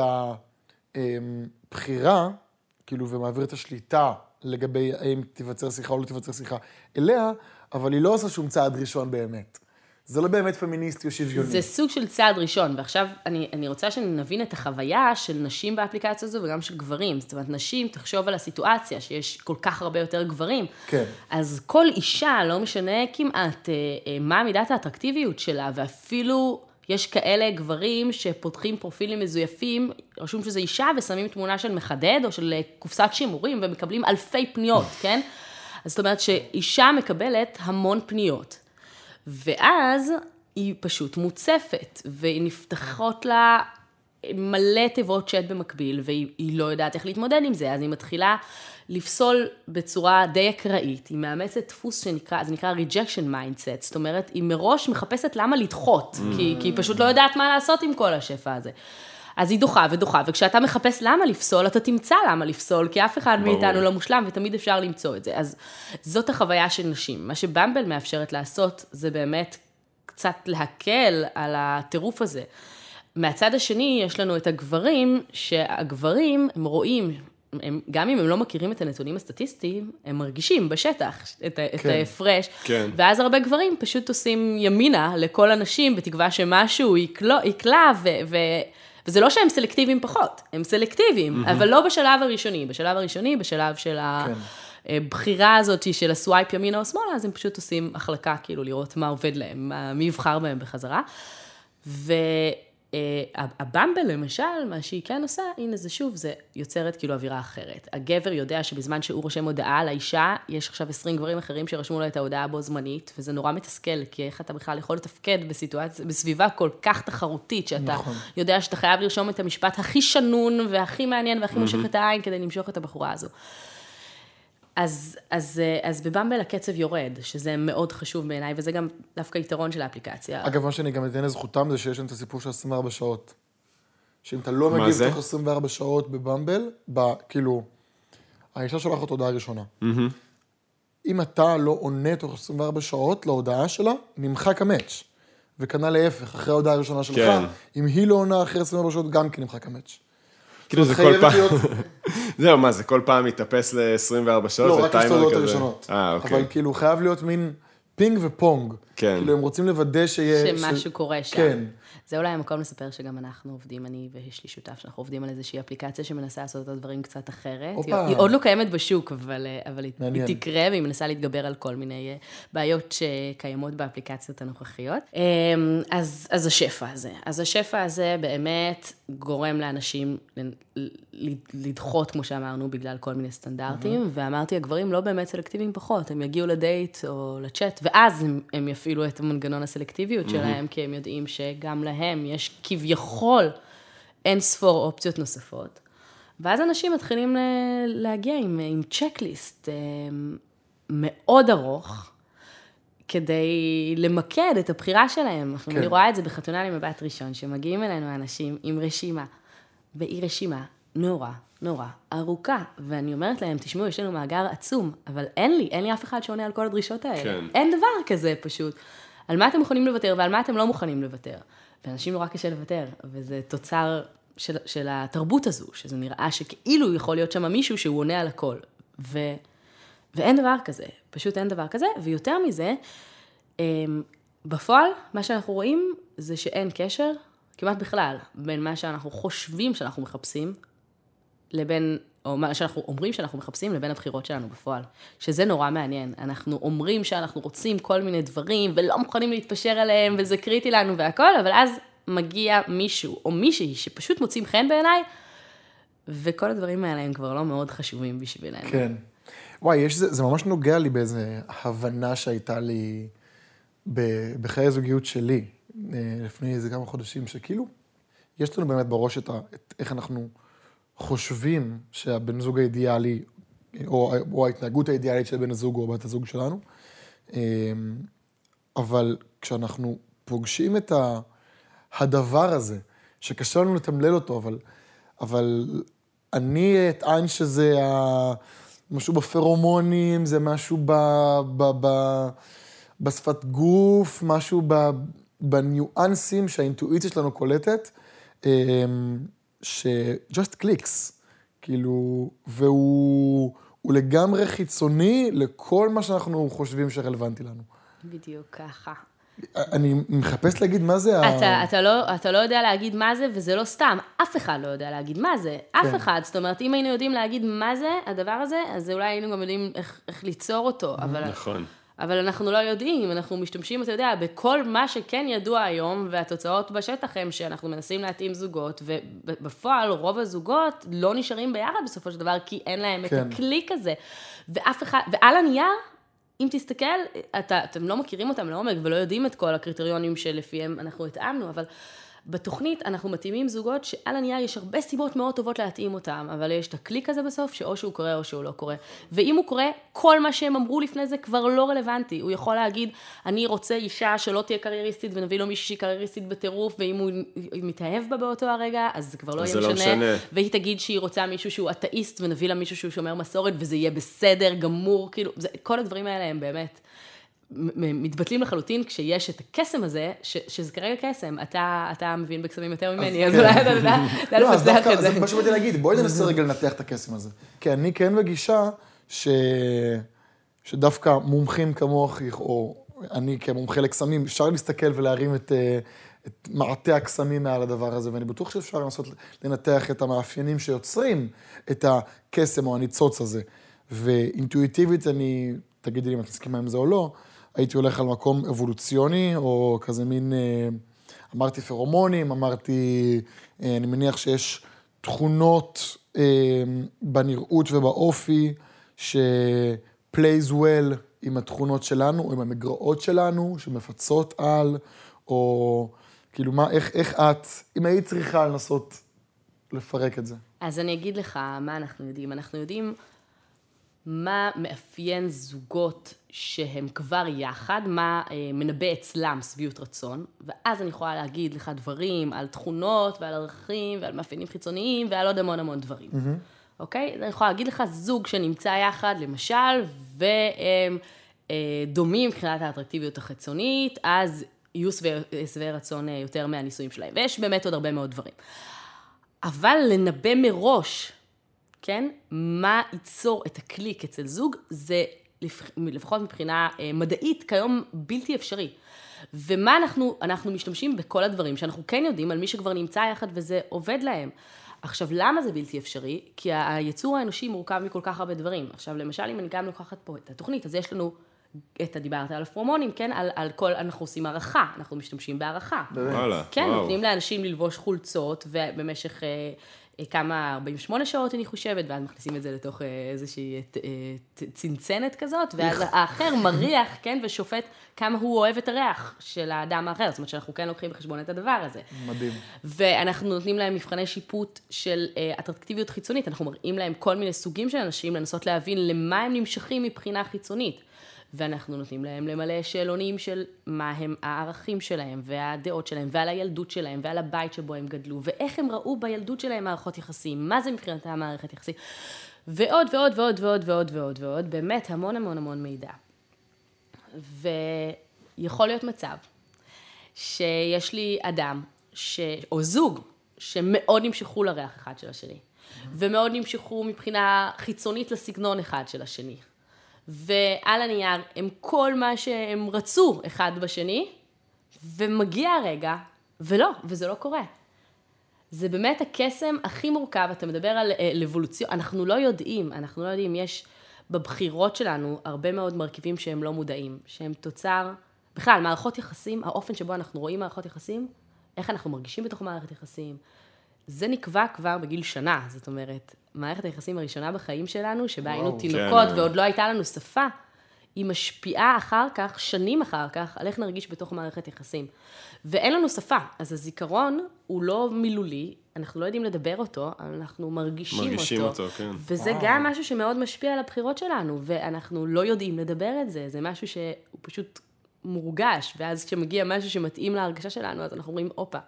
הבחירה, כאילו, ומעביר את השליטה לגבי האם תיווצר שיחה או לא תיווצר שיחה אליה, אבל היא לא עושה שום צעד ראשון באמת. זה לא באמת פמיניסטי או שוויוני. זה סוג של צעד ראשון, ועכשיו אני, אני רוצה שנבין את החוויה של נשים באפליקציה הזו וגם של גברים. זאת אומרת, נשים, תחשוב על הסיטואציה שיש כל כך הרבה יותר גברים. כן. אז כל אישה, לא משנה כמעט אה, אה, מה מידת האטרקטיביות שלה, ואפילו יש כאלה גברים שפותחים פרופילים מזויפים, רשום שזה אישה, ושמים תמונה של מחדד או של אה, קופסת שימורים, ומקבלים אלפי פניות, כן? אז זאת אומרת שאישה מקבלת המון פניות. ואז היא פשוט מוצפת, ונפתחות לה מלא תיבות צ'אט במקביל, והיא לא יודעת איך להתמודד עם זה, אז היא מתחילה לפסול בצורה די אקראית, היא מאמצת דפוס שנקרא, זה נקרא rejection mindset, זאת אומרת, היא מראש מחפשת למה לדחות, mm. כי, כי היא פשוט לא יודעת מה לעשות עם כל השפע הזה. אז היא דוחה ודוחה, וכשאתה מחפש למה לפסול, אתה תמצא למה לפסול, כי אף אחד ברור. מאיתנו לא מושלם, ותמיד אפשר למצוא את זה. אז זאת החוויה של נשים. מה שבמבל מאפשרת לעשות, זה באמת קצת להקל על הטירוף הזה. מהצד השני, יש לנו את הגברים, שהגברים, הם רואים, הם, גם אם הם לא מכירים את הנתונים הסטטיסטיים, הם מרגישים בשטח את, כן, את ההפרש. כן. ואז הרבה גברים פשוט עושים ימינה לכל הנשים, בתקווה שמשהו יקלע, ו... ו וזה לא שהם סלקטיביים פחות, הם סלקטיביים, mm-hmm. אבל לא בשלב הראשוני. בשלב הראשוני, בשלב של כן. הבחירה הזאת של הסווייפ ימינה או שמאלה, אז הם פשוט עושים החלקה, כאילו, לראות מה עובד להם, מי יבחר בהם בחזרה. ו... אה, הבמבל למשל, מה שהיא כן עושה, הנה זה שוב, זה יוצרת כאילו אווירה אחרת. הגבר יודע שבזמן שהוא רושם הודעה לאישה, יש עכשיו 20 גברים אחרים שרשמו לה את ההודעה בו זמנית, וזה נורא מתסכל, כי איך אתה בכלל יכול לתפקד בסיטואציה, בסביבה כל כך תחרותית, שאתה נכון. יודע שאתה חייב לרשום את המשפט הכי שנון והכי מעניין והכי מושך את העין כדי למשוך את הבחורה הזו. אז, אז, אז בבמבל הקצב יורד, שזה מאוד חשוב בעיניי, וזה גם דווקא יתרון של האפליקציה. אגב, מה שאני גם אתן לזכותם זה שיש להם את הסיפור של 24 שעות. שאם אתה לא מגיב תוך 24 שעות בבמבל, ב, כאילו, האישה שולחת הודעה ראשונה. Mm-hmm. אם אתה לא עונה תוך 24 שעות להודעה שלה, נמחק המאץ'. וכנ"ל להפך, אחרי ההודעה הראשונה שלך, כן. אם היא לא עונה אחרי 24 שעות, גם כן נמחק המאץ'. כאילו זה כל פעם, זהו, מה, זה כל פעם מתאפס ל-24 שעות? לא, רק השתודות הראשונות. אה, אוקיי. אבל כאילו חייב להיות מין פינג ופונג. כן. כאילו הם רוצים לוודא שיהיה... שמשהו קורה שם. כן. זה אולי המקום לספר שגם אנחנו עובדים, אני ויש לי שותף, שאנחנו עובדים על איזושהי אפליקציה שמנסה לעשות את הדברים קצת אחרת. אופה. היא עוד לא קיימת בשוק, אבל, אבל היא, היא תקרה, והיא מנסה להתגבר על כל מיני אה, בעיות שקיימות באפליקציות הנוכחיות. אמ, אז, אז השפע הזה. אז השפע הזה באמת גורם לאנשים לדחות, כמו שאמרנו, בגלל כל מיני סטנדרטים, mm-hmm. ואמרתי, הגברים לא באמת סלקטיביים פחות, הם יגיעו לדייט או לצ'אט, ואז הם, הם יפעילו את מנגנון הסלקטיביות. שלהם, כי הם יודעים שגם להם יש כביכול אין ספור אופציות נוספות. ואז אנשים מתחילים להגיע עם, עם צ'קליסט אה, מאוד ארוך, כדי למקד את הבחירה שלהם. כן. אני רואה את זה בחתונה למבט ראשון, שמגיעים אלינו אנשים עם רשימה, והיא רשימה נורא, נורא ארוכה. ואני אומרת להם, תשמעו, יש לנו מאגר עצום, אבל אין לי, אין לי אף אחד שעונה על כל הדרישות האלה. כן. אין דבר כזה פשוט. על מה אתם יכולים לוותר ועל מה אתם לא מוכנים לוותר. לאנשים נורא קשה לוותר, וזה תוצר של, של התרבות הזו, שזה נראה שכאילו יכול להיות שם מישהו שהוא עונה על הכל. ו, ואין דבר כזה, פשוט אין דבר כזה, ויותר מזה, אמ, בפועל, מה שאנחנו רואים זה שאין קשר, כמעט בכלל, בין מה שאנחנו חושבים שאנחנו מחפשים, לבין, או מה שאנחנו אומרים שאנחנו מחפשים, לבין הבחירות שלנו בפועל. שזה נורא מעניין. אנחנו אומרים שאנחנו רוצים כל מיני דברים, ולא מוכנים להתפשר עליהם, וזה קריטי לנו והכל, אבל אז מגיע מישהו או מישהי שפשוט מוצאים חן בעיניי, וכל הדברים האלה הם כבר לא מאוד חשובים בשבילנו. כן. וואי, יש, זה, זה ממש נוגע לי באיזו הבנה שהייתה לי בחיי הזוגיות שלי, אה, לפני איזה כמה חודשים, שכאילו, יש לנו באמת בראש את, ה, את איך אנחנו חושבים שהבן זוג האידיאלי, או, או ההתנהגות האידיאלית של בן הזוג או בת הזוג שלנו, אה, אבל כשאנחנו פוגשים את הדבר הזה, שקשה לנו לתמלל אותו, אבל, אבל אני אטען שזה ה... משהו בפרומונים, זה משהו ב, ב, ב, בשפת גוף, משהו ב, בניואנסים שהאינטואיציה שלנו קולטת, אמ, ש-just clicks, כאילו, והוא לגמרי חיצוני לכל מה שאנחנו חושבים שרלוונטי לנו. בדיוק ככה. אני מחפש להגיד מה זה אתה, ה... אתה, לא, אתה לא יודע להגיד מה זה, וזה לא סתם. אף אחד לא יודע להגיד מה זה. כן. אף אחד. זאת אומרת, אם היינו יודעים להגיד מה זה, הדבר הזה, אז אולי היינו גם יודעים איך, איך ליצור אותו. אבל, נכון. אבל אנחנו לא יודעים, אנחנו משתמשים, אתה יודע, בכל מה שכן ידוע היום, והתוצאות בשטח הם שאנחנו מנסים להתאים זוגות, ובפועל רוב הזוגות לא נשארים ביחד בסופו של דבר, כי אין להם כן. את הקליק הזה. ואף אחד, ועל הנייר, אם תסתכל, אתה, אתם לא מכירים אותם לעומק ולא יודעים את כל הקריטריונים שלפיהם אנחנו התאמנו, אבל בתוכנית אנחנו מתאימים זוגות שעל הנייר יש הרבה סיבות מאוד טובות להתאים אותם, אבל יש את הקליק הזה בסוף, שאו שהוא קורה או שהוא לא קורה. ואם הוא קורה, כל מה שהם אמרו לפני זה כבר לא רלוונטי. הוא יכול להגיד, אני רוצה אישה שלא תהיה קרייריסטית ונביא לו מישהי שהיא קרייריסטית בטירוף, ואם הוא מתאהב בה באותו הרגע, אז זה כבר לא יהיה לא משנה. משנה. והיא תגיד שהיא רוצה מישהו שהוא אתאיסט, ונביא לה מישהו שהוא שומר מסורת, וזה יהיה בסדר גמור, כאילו, זה, כל הדברים האלה הם באמת... מתבטלים לחלוטין כשיש את הקסם הזה, ש, שזה כרגע קסם, אתה, אתה מבין בקסמים יותר ממני, אז כן. אולי אתה יודע לא, אז לפצח דווקא, את זה. זה מה שבאתי להגיד, בואי ננסה רגע לנתח את הקסם הזה. כי אני כן בגישה ש... שדווקא מומחים כמוך, או אני כמומחה לקסמים, אפשר להסתכל ולהרים את, אה, את מעטה הקסמים מעל הדבר הזה, ואני בטוח שאפשר לנסות לנתח את המאפיינים שיוצרים את הקסם או הניצוץ הזה. ואינטואיטיבית, אני, תגידי לי אם את מסכימה עם זה או לא, הייתי הולך על מקום אבולוציוני, או כזה מין, אה, אמרתי פרומונים, אמרתי, אה, אני מניח שיש תכונות אה, בנראות ובאופי, ש-plays well עם התכונות שלנו, או עם המגרעות שלנו, שמפצות על, או כאילו, מה, איך, איך את, אם היית צריכה לנסות לפרק את זה. אז אני אגיד לך מה אנחנו יודעים. אנחנו יודעים מה מאפיין זוגות שהם כבר יחד, מה אה, מנבא אצלם שביעות רצון, ואז אני יכולה להגיד לך דברים על תכונות ועל ערכים ועל מאפיינים חיצוניים ועל עוד המון המון דברים. אוקיי? אני יכולה להגיד לך זוג שנמצא יחד, למשל, והם אה, דומים מבחינת האטרקטיביות החיצונית, אז יהיו שבעי שבעי רצון אה, יותר מהנישואים שלהם. ויש באמת עוד הרבה מאוד דברים. אבל לנבא מראש, כן, מה ייצור את הקליק אצל זוג, זה לפחות מבחינה אה, מדעית כיום בלתי אפשרי. ומה אנחנו, אנחנו משתמשים בכל הדברים שאנחנו כן יודעים על מי שכבר נמצא יחד וזה עובד להם. עכשיו, למה זה בלתי אפשרי? כי היצור האנושי מורכב מכל כך הרבה דברים. עכשיו, למשל, אם אני גם לוקחת פה את התוכנית, אז יש לנו, אתה דיברת על הפרומונים, כן? על, על כל, אנחנו עושים הערכה, אנחנו משתמשים בהערכה. וואלה, כן, וואו. נותנים לאנשים ללבוש חולצות, ובמשך אה, כמה, 48 שעות אני חושבת, ואז מכניסים את זה לתוך אה, איזושהי אה, צנצנת כזאת, ואז האחר מריח, כן, ושופט כמה הוא אוהב את הריח של האדם האחר. זאת אומרת שאנחנו כן לוקחים בחשבון את הדבר הזה. מדהים. ואנחנו נותנים להם מבחני שיפוט של אה, אטרקטיביות חיצונית, אנחנו מראים להם כל מיני סוגים של אנשים, לנסות להבין למה הם נמשכים מבחינה חיצונית. ואנחנו נותנים להם למלא שאלונים של מה הם הערכים שלהם, והדעות שלהם, ועל הילדות שלהם, ועל הבית שבו הם גדלו, ואיך הם ראו בילדות שלהם מערכות יחסים, מה זה מבחינתם מערכת יחסים, ועוד ועוד ועוד ועוד ועוד ועוד ועוד, באמת המון המון המון מידע. ויכול להיות מצב שיש לי אדם, ש... או זוג, שמאוד נמשכו לריח אחד של השני, ומאוד נמשכו מבחינה חיצונית לסגנון אחד של השני. ועל הנייר הם כל מה שהם רצו אחד בשני, ומגיע הרגע, ולא, וזה לא קורה. זה באמת הקסם הכי מורכב, אתה מדבר על אה, אבולוציה, אנחנו לא יודעים, אנחנו לא יודעים, יש בבחירות שלנו הרבה מאוד מרכיבים שהם לא מודעים, שהם תוצר, בכלל, מערכות יחסים, האופן שבו אנחנו רואים מערכות יחסים, איך אנחנו מרגישים בתוך מערכת יחסים, זה נקבע כבר בגיל שנה, זאת אומרת, מערכת היחסים הראשונה בחיים שלנו, שבה היינו וואו. תינוקות כן. ועוד לא הייתה לנו שפה, היא משפיעה אחר כך, שנים אחר כך, על איך נרגיש בתוך מערכת יחסים. ואין לנו שפה, אז הזיכרון הוא לא מילולי, אנחנו לא יודעים לדבר אותו, אבל אנחנו מרגישים, מרגישים אותו, כן. וזה וואו. גם משהו שמאוד משפיע על הבחירות שלנו, ואנחנו לא יודעים לדבר את זה, זה משהו שהוא פשוט מורגש, ואז כשמגיע משהו שמתאים להרגשה שלנו, אז אנחנו אומרים, הופה,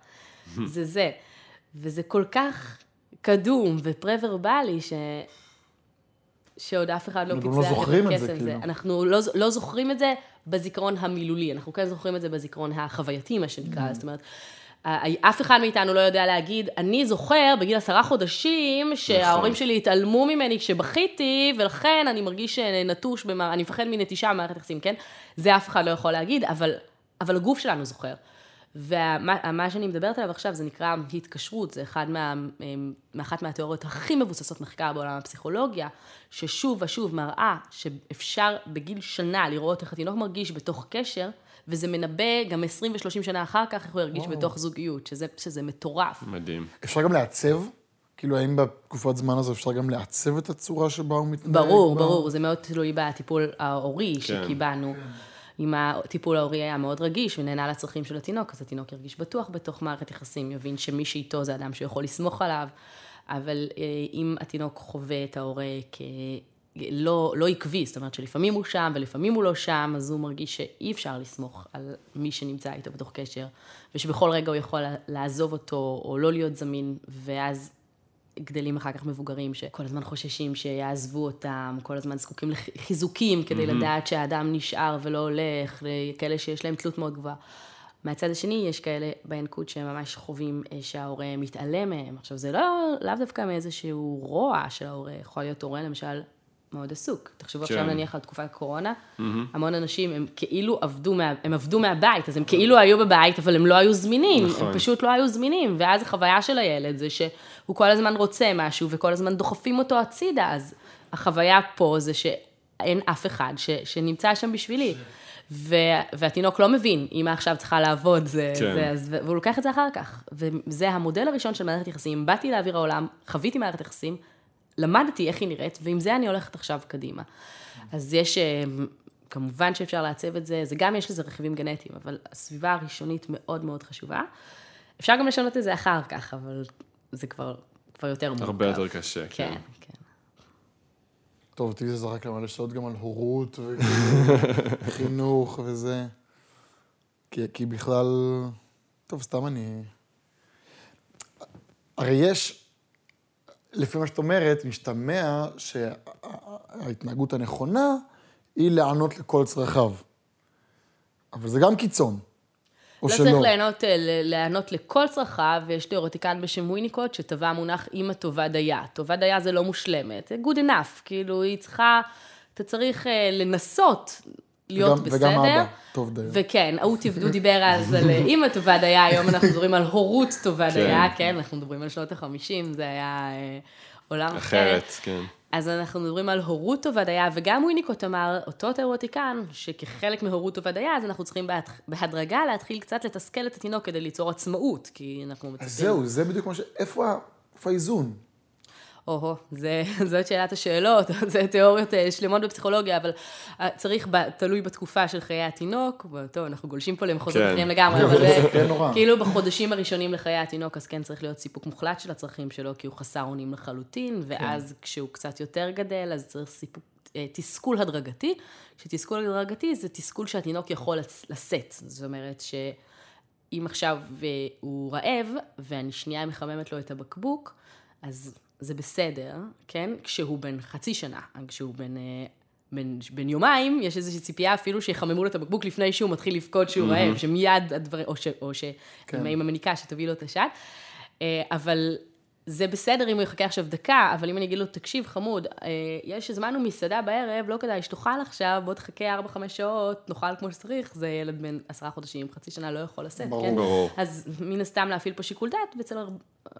זה זה. וזה כל כך קדום ופרה-ורבלי, ש... שעוד אף אחד לא פיצח לא זוכרים את זה. כאילו. אנחנו לא, לא זוכרים את זה בזיכרון המילולי, אנחנו כן זוכרים את זה בזיכרון החווייתי, מה שנקרא, זאת אומרת, אף אחד מאיתנו לא יודע להגיד, אני זוכר בגיל עשרה חודשים שההורים שלי התעלמו ממני כשבכיתי, ולכן אני מרגיש אה, נטוש, במע... אני מפחד מנטישה במערכת יחסים, כן? זה אף אחד לא יכול להגיד, אבל, אבל הגוף שלנו זוכר. ומה שאני מדברת עליו עכשיו זה נקרא התקשרות, זה אחד מה, מאחת מהתיאוריות הכי מבוססות מחקר בעולם הפסיכולוגיה, ששוב ושוב מראה שאפשר בגיל שנה לראות איך התינוק מרגיש בתוך קשר, וזה מנבא גם 20 ו-30 שנה אחר כך איך הוא ירגיש וואו. בתוך זוגיות, שזה, שזה מטורף. מדהים. אפשר גם לעצב, כאילו, האם בתקופת זמן הזו אפשר גם לעצב את הצורה שבה הוא מתנהג? ברור, ב- ברור, זה מאוד תלוי בטיפול ההורי כן. שקיבלנו. אם הטיפול ההורי היה מאוד רגיש ונהנה לצרכים של התינוק, אז התינוק ירגיש בטוח בתוך מערכת יחסים, יבין שמי שאיתו זה אדם שיכול לסמוך עליו, אבל אה, אם התינוק חווה את ההורה כלא לא עקבי, זאת אומרת שלפעמים הוא שם ולפעמים הוא לא שם, אז הוא מרגיש שאי אפשר לסמוך על מי שנמצא איתו בתוך קשר, ושבכל רגע הוא יכול לעזוב אותו או לא להיות זמין, ואז גדלים אחר כך מבוגרים שכל הזמן חוששים שיעזבו אותם, כל הזמן זקוקים לחיזוקים כדי mm-hmm. לדעת שהאדם נשאר ולא הולך, כאלה שיש להם תלות מאוד גבוהה. מהצד השני, יש כאלה בינקות שהם ממש חווים אה, שההורה מתעלם מהם. עכשיו, זה לא, לאו דווקא מאיזשהו רוע של ההורה, יכול להיות הורה למשל מאוד עסוק. תחשבו עכשיו כן. נניח על תקופת הקורונה, המון אנשים הם כאילו עבדו, מה, הם עבדו מהבית, אז הם כאילו היו בבית, אבל הם לא היו זמינים, נכון. הם פשוט לא היו זמינים, ואז החוויה של הילד זה שהוא כל הזמן רוצה משהו, וכל הזמן דוחפים אותו הצידה, אז החוויה פה זה שאין אף אחד ש, שנמצא שם בשבילי. ו, והתינוק לא מבין, אמא עכשיו צריכה לעבוד, זה, כן. זה, אז, והוא לוקח את זה אחר כך. וזה המודל הראשון של מערכת יחסים. באתי לאוויר העולם, חוויתי מערכת יחסים, למדתי איך היא נראית, ועם זה אני הולכת עכשיו קדימה. אז יש, אה, כמובן שאפשר לעצב את זה, זה גם יש לזה רכיבים גנטיים, אבל הסביבה הראשונית מאוד מאוד חשובה. אפשר גם לשנות את זה אחר כך, אבל זה כבר, כבר יותר מורכב. הרבה יותר קשה, כן. כן, כן. טוב, אותי זה זרק למלא שעות גם על הורות וחינוך וזה. כי, כי בכלל... טוב, סתם אני... הרי יש, לפי מה שאת אומרת, משתמע שההתנהגות הנכונה היא לענות לכל צרכיו. אבל זה גם קיצון. או לא שלא. צריך לענות, אה, לענות לכל צרכיו, ויש תיאורטיקן בשם וויניקוט שטבע מונח אימא טובה דייה. טובה דייה זה לא מושלמת, זה good enough, כאילו היא צריכה, אתה צריך אה, לנסות להיות וגם, בסדר. וגם אבא, טוב דיין. וכן, ההוא תבדו דיבר אז על אה, אימא טובה דייה, היום אנחנו מדברים על הורות טובה דייה, כן, אנחנו מדברים על שנות החמישים, זה היה אה, עולם אחר. אחרת, כן. אז אנחנו מדברים על הורות טובה דייה, וגם וויניקוט אמר, אותו תיאורטיקן, שכחלק מהורות טובה דייה, אז אנחנו צריכים בהד- בהדרגה להתחיל קצת לתסכל את התינוק כדי ליצור עצמאות, כי אנחנו מצפים... אז זהו, זה בדיוק מה ש... איפה האיזון? או-הו, זה, זאת שאלת השאלות, זה תיאוריות אה, שלמות בפסיכולוגיה, אבל אה, צריך, תלוי בתקופה של חיי התינוק, טוב, אנחנו גולשים פה למחוזות כן. אחרים לגמרי, אבל אה, כן. כאילו בחודשים הראשונים לחיי התינוק, אז כן צריך להיות סיפוק מוחלט של הצרכים שלו, כי הוא חסר אונים לחלוטין, ואז כשהוא קצת יותר גדל, אז צריך סיפוק, תסכול הדרגתי. כשתסכול הדרגתי זה תסכול שהתינוק יכול לשאת, זאת אומרת ש... אם עכשיו הוא רעב, ואני שנייה מחממת לו את הבקבוק, אז זה בסדר, כן? כשהוא בן חצי שנה, כשהוא בן, אה, בן, בן יומיים, יש איזושהי ציפייה אפילו שיחממו לו את הבקבוק לפני שהוא מתחיל לבכות שהוא רעב, שמיד הדברים, או, ש, או ש... כן. עם המניקה שתביא לו את השד. אה, אבל זה בסדר אם הוא יחכה עכשיו דקה, אבל אם אני אגיד לו, תקשיב, חמוד, אה, יש הזמנו מסעדה בערב, לא כדאי שתאכל עכשיו, בוא תחכה 4-5 שעות, נאכל כמו שצריך, זה ילד בן עשרה חודשים, חצי שנה לא יכול לשאת, ברור. כן? ברור. אז מן הסתם להפעיל פה שיקול דעת, ואצל.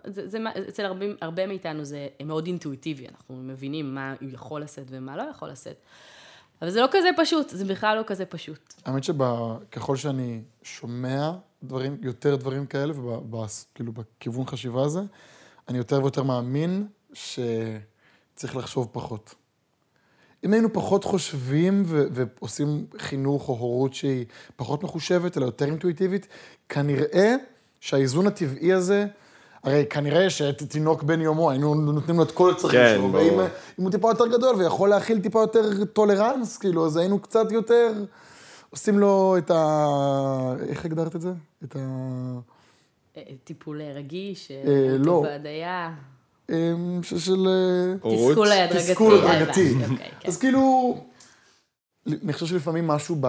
זה, זה, אצל הרבה, הרבה מאיתנו זה מאוד אינטואיטיבי, אנחנו מבינים מה הוא יכול לשאת ומה לא יכול לשאת. אבל זה לא כזה פשוט, זה בכלל לא כזה פשוט. האמת שככל שאני שומע דברים, יותר דברים כאלה, וכאילו בכיוון חשיבה הזה, אני יותר ויותר מאמין שצריך לחשוב פחות. אם היינו פחות חושבים ו- ועושים חינוך או הורות שהיא פחות מחושבת, אלא יותר אינטואיטיבית, כנראה שהאיזון הטבעי הזה, הרי כנראה שתינוק בן יומו, היינו נותנים לו את כל הצרכים כן, שלו. ואם אם הוא טיפה יותר גדול ויכול להכיל טיפה יותר טולרנס, כאילו, אז היינו קצת יותר עושים לו את ה... איך הגדרת את זה? את ה... אה, טיפול רגיש, אה, לא. והדיה, אמ, של... אה? תסכול הדרגתי. תסכול אה, הדרגתי. הבנתי, אוקיי, כן. אז כאילו, אני חושב שלפעמים משהו ב,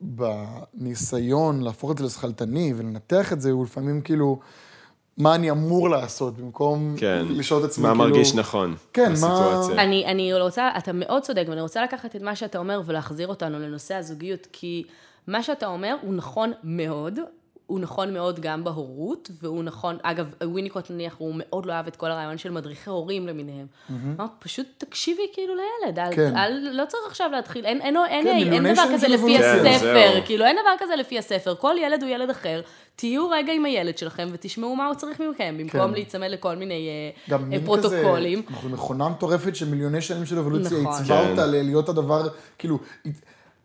בניסיון להפוך את זה לשכלתני ולנתח את זה, הוא לפעמים כאילו, מה אני אמור לעשות, במקום כן. לשאול את עצמי, מה כאילו... מרגיש נכון כן, מה- בסיטואציה. אני, אני רוצה, אתה מאוד צודק, ואני רוצה לקחת את מה שאתה אומר ולהחזיר אותנו לנושא הזוגיות, כי מה שאתה אומר הוא נכון מאוד, הוא נכון מאוד גם בהורות, והוא נכון, אגב, וויניקוט נניח, הוא מאוד לא אהב את כל הרעיון של מדריכי הורים למיניהם. Mm-hmm. פשוט תקשיבי כאילו לילד, אל, כן. אל, לא צריך עכשיו להתחיל, אין, אין, אין, כן, אין, אין דבר כזה של לפי אבולוציה. כן, הספר, זהו. כאילו אין דבר כזה לפי הספר, כל ילד הוא ילד אחר, תהיו רגע עם הילד שלכם ותשמעו מה הוא צריך מכם, במקום כן. להיצמד לכל מיני אה, גם אה, מין פרוטוקולים. כזה, אנחנו מכונה מטורפת של מיליוני שנים של אבולוציה, נכון. עיצבה כן. אותה להיות הדבר, כאילו,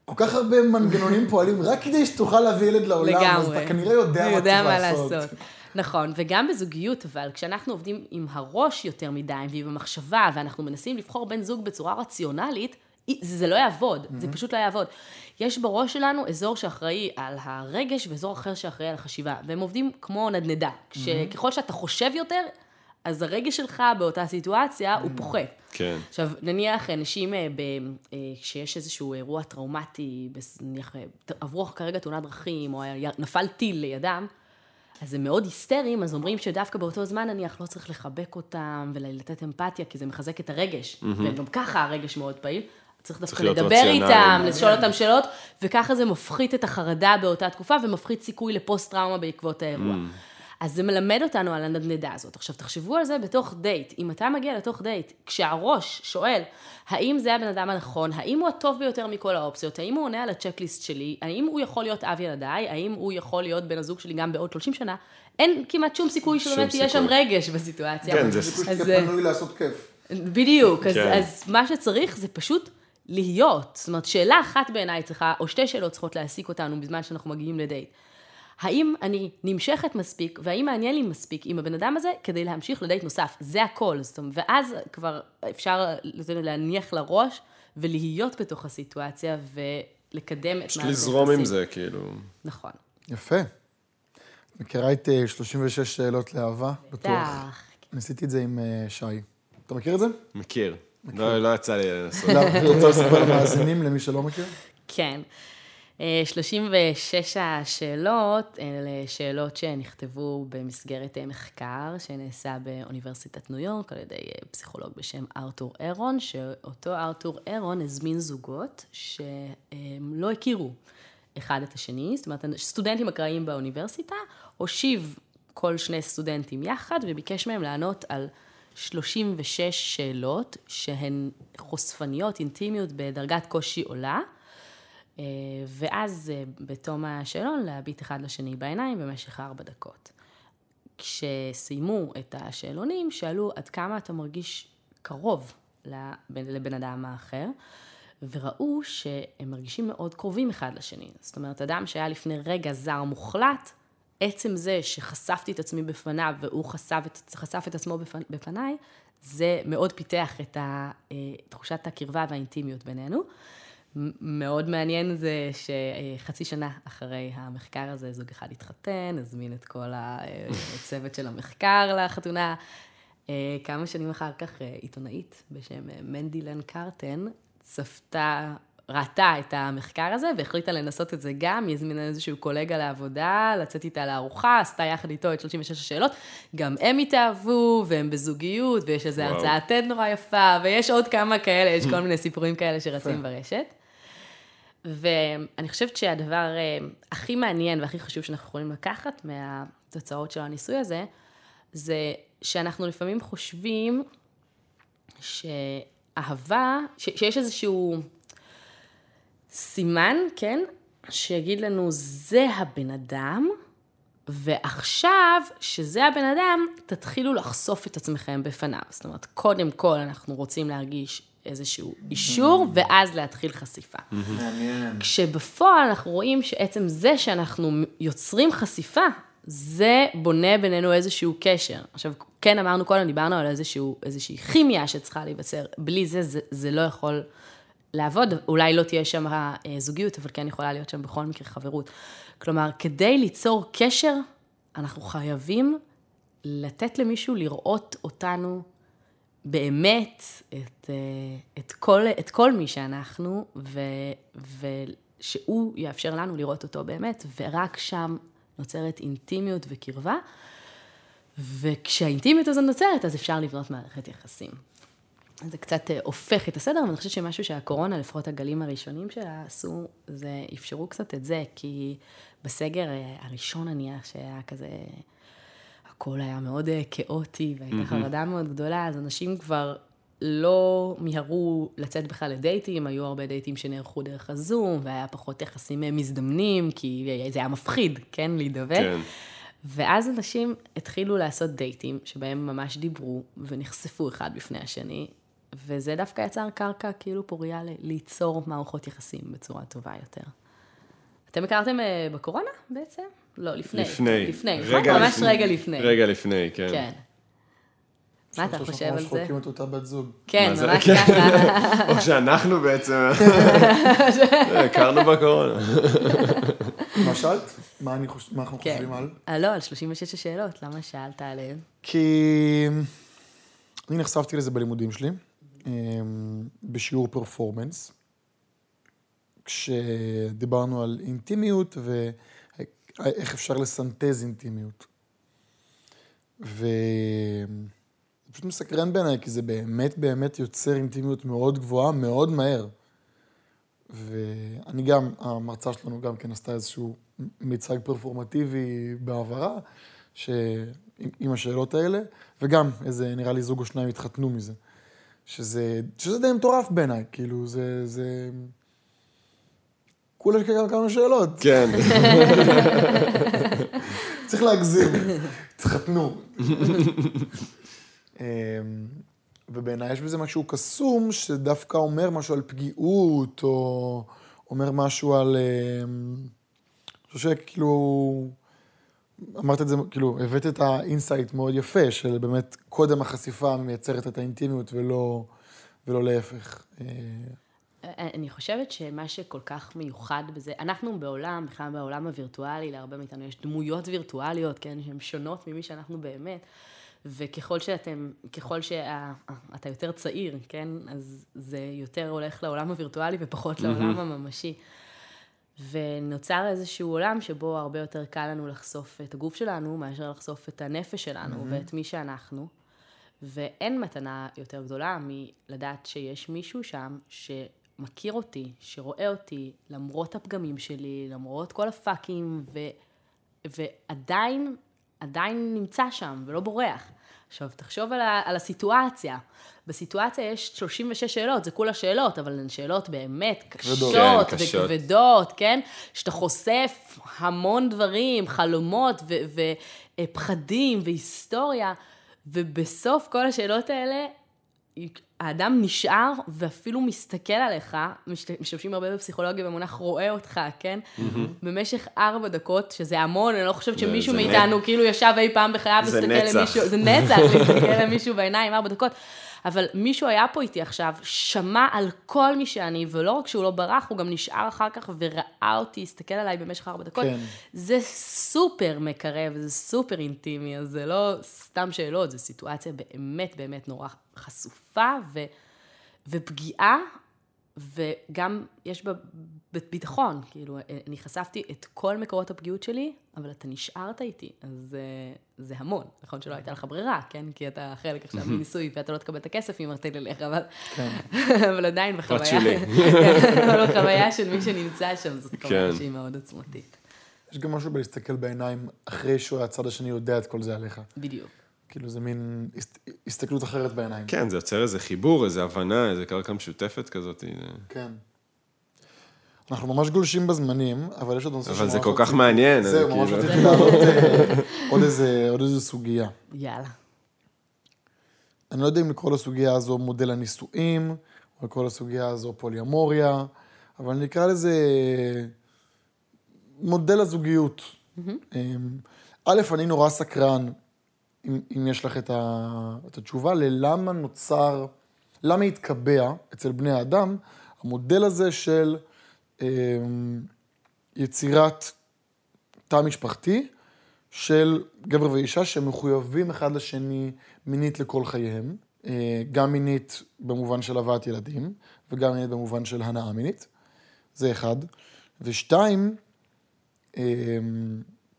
כל כך הרבה מנגנונים פועלים רק כדי שתוכל להביא ילד לעולם, אז לגמרי. אתה כנראה יודע מה יודע צריך מה לעשות. לעשות. נכון, וגם בזוגיות, אבל כשאנחנו עובדים עם הראש יותר מדי ועם המחשבה, ואנחנו מנסים לבחור בן זוג בצורה רציונלית, זה, לא יעבוד, זה פשוט לא יעבוד. יש בראש שלנו אזור שאחראי על הרגש ואזור אחר שאחראי על החשיבה, והם עובדים כמו נדנדה. ככל שאתה חושב יותר, אז הרגש שלך באותה סיטואציה הוא פוחת. כן. עכשיו, נניח אנשים, אה, אה, כשיש איזשהו אירוע טראומטי, נניח אה, עברו כרגע תאונת דרכים, או נפל טיל לידם, אז הם מאוד היסטריים, אז אומרים שדווקא באותו זמן נניח לא צריך לחבק אותם ולתת אמפתיה, כי זה מחזק את הרגש. וגם ככה הרגש מאוד פעיל. צריך דווקא להיות לדבר. איתם, לשאול אותם שאלות, וככה זה מפחית את החרדה באותה תקופה ומפחית סיכוי לפוסט-טראומה בעקבות האירוע. אז זה מלמד אותנו על הנדנדה הזאת. עכשיו, תחשבו על זה בתוך דייט. אם אתה מגיע לתוך דייט, כשהראש שואל, האם זה הבן אדם הנכון, האם הוא הטוב ביותר מכל האופציות, האם הוא עונה על ה checklist שלי, האם הוא יכול להיות אב ילדיי, האם הוא יכול להיות בן הזוג שלי גם בעוד 30 שנה, אין כמעט שום סיכוי שבאמת יהיה שם סיכוי. רגש בסיטואציה. כן, זה- פשוט אז, תהיה אה, פנוי לעשות כיף. בדיוק, אז, כן. אז מה שצריך זה פשוט להיות. זאת אומרת, שאלה אחת בעיניי צריכה, או שתי שאלות צריכות להעסיק אותנו בזמן שאנחנו מגיעים לדייט. האם אני נמשכת מספיק, והאם מעניין לי מספיק עם הבן אדם הזה, כדי להמשיך לדייט נוסף. זה הכל. זאת אומרת, ואז כבר אפשר לזה להניח לראש, ולהיות בתוך הסיטואציה, ולקדם את מערכת לזרום עם. זה, כאילו. נכון. יפה. מכירה את אה, 36 שאלות לאהבה? בטוח. עשיתי את זה עם אה, שי. אתה מכיר את זה? מכיר. לא לא יצא לי לנסות. לא, אתה רוצה לספר למאזינים, למי שלא מכיר? כן. אה, 36 השאלות, אלה שאלות שנכתבו במסגרת אה, מחקר שנעשה באוניברסיטת ניו יורק על ידי אה, פסיכולוג בשם ארתור אירון, שאותו ארתור אירון הזמין זוגות שלא הכירו אחד את השני, זאת אומרת, סטודנטים אקראיים באוניברסיטה, הושיב כל שני סטודנטים יחד וביקש מהם לענות על 36 שאלות שהן חושפניות, אינטימיות, בדרגת קושי עולה. אה, ואז אה, בתום השאלון להביט אחד לשני בעיניים במשך ארבע דקות. כשסיימו את השאלונים, שאלו עד כמה אתה מרגיש קרוב לבן, לבן אדם האחר, וראו שהם מרגישים מאוד קרובים אחד לשני. זאת אומרת, אדם שהיה לפני רגע זר מוחלט, עצם זה שחשפתי את עצמי בפניו והוא חשף את, חשף את עצמו בפנ, בפניי, זה מאוד פיתח את אה, תחושת הקרבה והאינטימיות בינינו. מאוד מעניין זה שחצי שנה אחרי המחקר הזה, זוג אחד התחתן, הזמין את כל הצוות של המחקר לחתונה. אה, כמה שנים אחר כך אה, עיתונאית בשם אה, מנדילן קרטן צפתה, ראתה את המחקר הזה והחליטה לנסות את זה גם, היא הזמינה איזשהו קולגה לעבודה, לצאת איתה לארוחה, עשתה יחד איתו את 36 השאלות, גם הם התאהבו, והם בזוגיות, ויש איזו. הרצאת TED נורא יפה, ויש עוד כמה כאלה, יש כל מיני סיפורים כאלה שרצים ברשת. ואני חושבת שהדבר אה, הכי מעניין והכי חשוב שאנחנו יכולים לקחת מהתוצאות של הניסוי הזה, זה שאנחנו לפעמים חושבים שאהבה, ש- שיש איזשהו סימן, כן, שיגיד לנו, זה הבן אדם, ועכשיו, שזה הבן אדם, תתחילו לחשוף את עצמכם בפניו. זאת אומרת, קודם כל אנחנו רוצים להרגיש איזשהו אישור, ואז להתחיל חשיפה. מעניין. כשבפועל אנחנו רואים שעצם זה שאנחנו יוצרים חשיפה, זה בונה בינינו איזשהו קשר. עכשיו, כן אמרנו קודם, דיברנו על איזשהו, איזושהי כימיה שצריכה להיווצר. בלי זה, זה, זה לא יכול לעבוד. אולי לא תהיה שם אה, זוגיות, אבל כן יכולה להיות שם בכל מקרה חברות. כלומר, כדי ליצור קשר, אנחנו חייבים לתת למישהו לראות אותנו באמת, את, אה, את, כל, את כל מי שאנחנו, ו, ושהוא יאפשר לנו לראות אותו באמת, ורק שם נוצרת אינטימיות וקרבה, וכשהאינטימיות הזו נוצרת, אז אפשר לבנות מערכת יחסים. זה קצת אה, הופך את הסדר, ואני חושבת שמשהו שהקורונה, לפחות הגלים הראשונים שלה עשו, זה אפשרו קצת את זה, כי בסגר אה, הראשון נניח, שהיה כזה, הכל היה מאוד אה, כאוטי, והייתה חרדה מאוד גדולה, אז אנשים כבר לא מיהרו לצאת בכלל לדייטים, היו הרבה דייטים שנערכו דרך הזום, והיה פחות יחסים אה, מזדמנים, כי זה היה מפחיד, כן, להידבק. כן. ואז אנשים התחילו לעשות דייטים, שבהם ממש דיברו ונחשפו אחד בפני השני, וזה דווקא יצר קרקע כאילו פוריה ליצור מערכות יחסים בצורה טובה יותר. אתם הכרתם אה, בקורונה בעצם? לא, לפני. לפני. לפני, נכון? רגע ממש לפני. רגע לפני. רגע לפני, כן. כן. מה אתה חושב שאנחנו על ממש זה? חולקים את אותה בת זוג. כן? ממש כן. ככה. או שאנחנו בעצם, הכרנו בקורונה. מה שאלת? מה אני חוש- מה אנחנו כן. חושבים על? אה, לא, על 36 השאלות, למה שאלת עליהן? כי אני נחשפתי לזה בלימודים שלי, בשיעור פרפורמנס, כשדיברנו על אינטימיות ואיך אפשר לסנטז אינטימיות. וזה פשוט מסקרן בעיניי, כי זה באמת באמת יוצר אינטימיות מאוד גבוהה, מאוד מהר. ואני גם, המרצה שלנו גם כן עשתה איזשהו מיצג פרפורמטיבי בעברה, ש... עם, השאלות האלה, וגם איזה, נראה לי זוג או שניים התחתנו מזה. שזה, שזה די מטורף בעיניי, כאילו, זה, זה... כולה יש כמה כמה שאלות. כן. צריך להגזים. התחתנו. אמ, ובעיניי יש בזה משהו קסום, שדווקא אומר משהו על פגיעות, או אומר משהו על... אמ, אני חושב שכאילו... אמרת את זה, כאילו, הבאת את ה insight מאוד יפה, של באמת קודם החשיפה מייצרת את האינטימיות ולא, ולא להפך. אה, אני חושבת שמה שכל כך מיוחד בזה, אנחנו בעולם, בכלל בעולם הווירטואלי, להרבה מאיתנו יש דמויות וירטואליות, כן, שהן שונות ממי שאנחנו באמת, וככל שאתם, ככל שאתה יותר צעיר, כן, אז זה יותר הולך לעולם הווירטואלי ופחות לעולם הממשי. ונוצר איזשהו עולם שבו הרבה יותר קל לנו לחשוף את הגוף שלנו, מאשר לחשוף את הנפש שלנו. ואת מי שאנחנו. ואין מתנה יותר גדולה מלדעת שיש מישהו שם שמכיר אותי, שרואה אותי, למרות הפגמים שלי, למרות כל הפאקים, ו... ועדיין, עדיין נמצא שם ולא בורח. עכשיו, תחשוב על, ה... על הסיטואציה. בסיטואציה יש 36 שאלות, זה כולה שאלות, אבל הן שאלות באמת קשות, כן, קשות. וכבדות, כן? שאתה חושף המון דברים, חלומות ו- ופחדים והיסטוריה, ובסוף כל השאלות האלה, האדם נשאר ואפילו מסתכל עליך, משת- משתמשים הרבה בפסיכולוגיה במונח רואה אותך, כן? במשך ארבע דקות, שזה המון, אני לא חושבת שמישהו מאיתנו כאילו ישב אי פעם בחייו נצח. למישהו, זה נצח, להסתכל למישהו בעיניים ארבע דקות. אבל מישהו היה פה איתי עכשיו, שמע על כל מי שאני, ולא רק שהוא לא ברח, הוא גם נשאר אחר כך וראה אותי, הסתכל עליי במשך ארבע דקות. כן. זה סופר מקרב, זה סופר אינטימי, אז זה לא סתם שאלות, זו סיטואציה באמת באמת נורא חשופה ו, ופגיעה, וגם יש בה ביטחון, כאילו, אני חשפתי את כל מקורות הפגיעות שלי, אבל אתה נשארת איתי, אז זה, זה המון. נכון שלא הייתה לך ברירה, כן? כי אתה חלק עכשיו מניסוי, ואתה לא תקבל את הכסף אם ארתי ללך, אבל, כן. אבל עדיין בחוויה. אבל בחוויה של מי שנמצא שם, זאת חוויה כן. שהיא מאוד עוצמתית. יש גם משהו בלהסתכל בעיניים אחרי שהצד השני יודע את כל זה עליך. בדיוק. כאילו, זה מין הס- הסתכלות אחרת בעיניים. כן, זה יוצר איזה חיבור, איזה הבנה, איזה קרקע משותפת כזאת. כן. אנחנו ממש גולשים בזמנים, אבל יש עוד נושא אבל זה כל כך מעניין, זהו, ממש כאילו- רציתי להעלות אה, עוד איזה- סוגיה. יאללה. אני לא יודע אם לקרוא לסוגיה הזו מודל הנישואים, או לקרוא לסוגיה הזו פוליומוריה, אבל נקרא לזה מודל הזוגיות. אמ, א', אני נורא סקרן, אם, אם יש לך את, ה, את התשובה, ללמה נוצר, למה התקבע אצל בני האדם המודל הזה של אמ, יצירת תא משפחתי של גבר ואישה שמחויבים אחד לשני מינית לכל חייהם, אה, גם מינית במובן של הבאת ילדים, וגם מינית במובן של הנאה מינית, זה אחד. ושתיים, אה,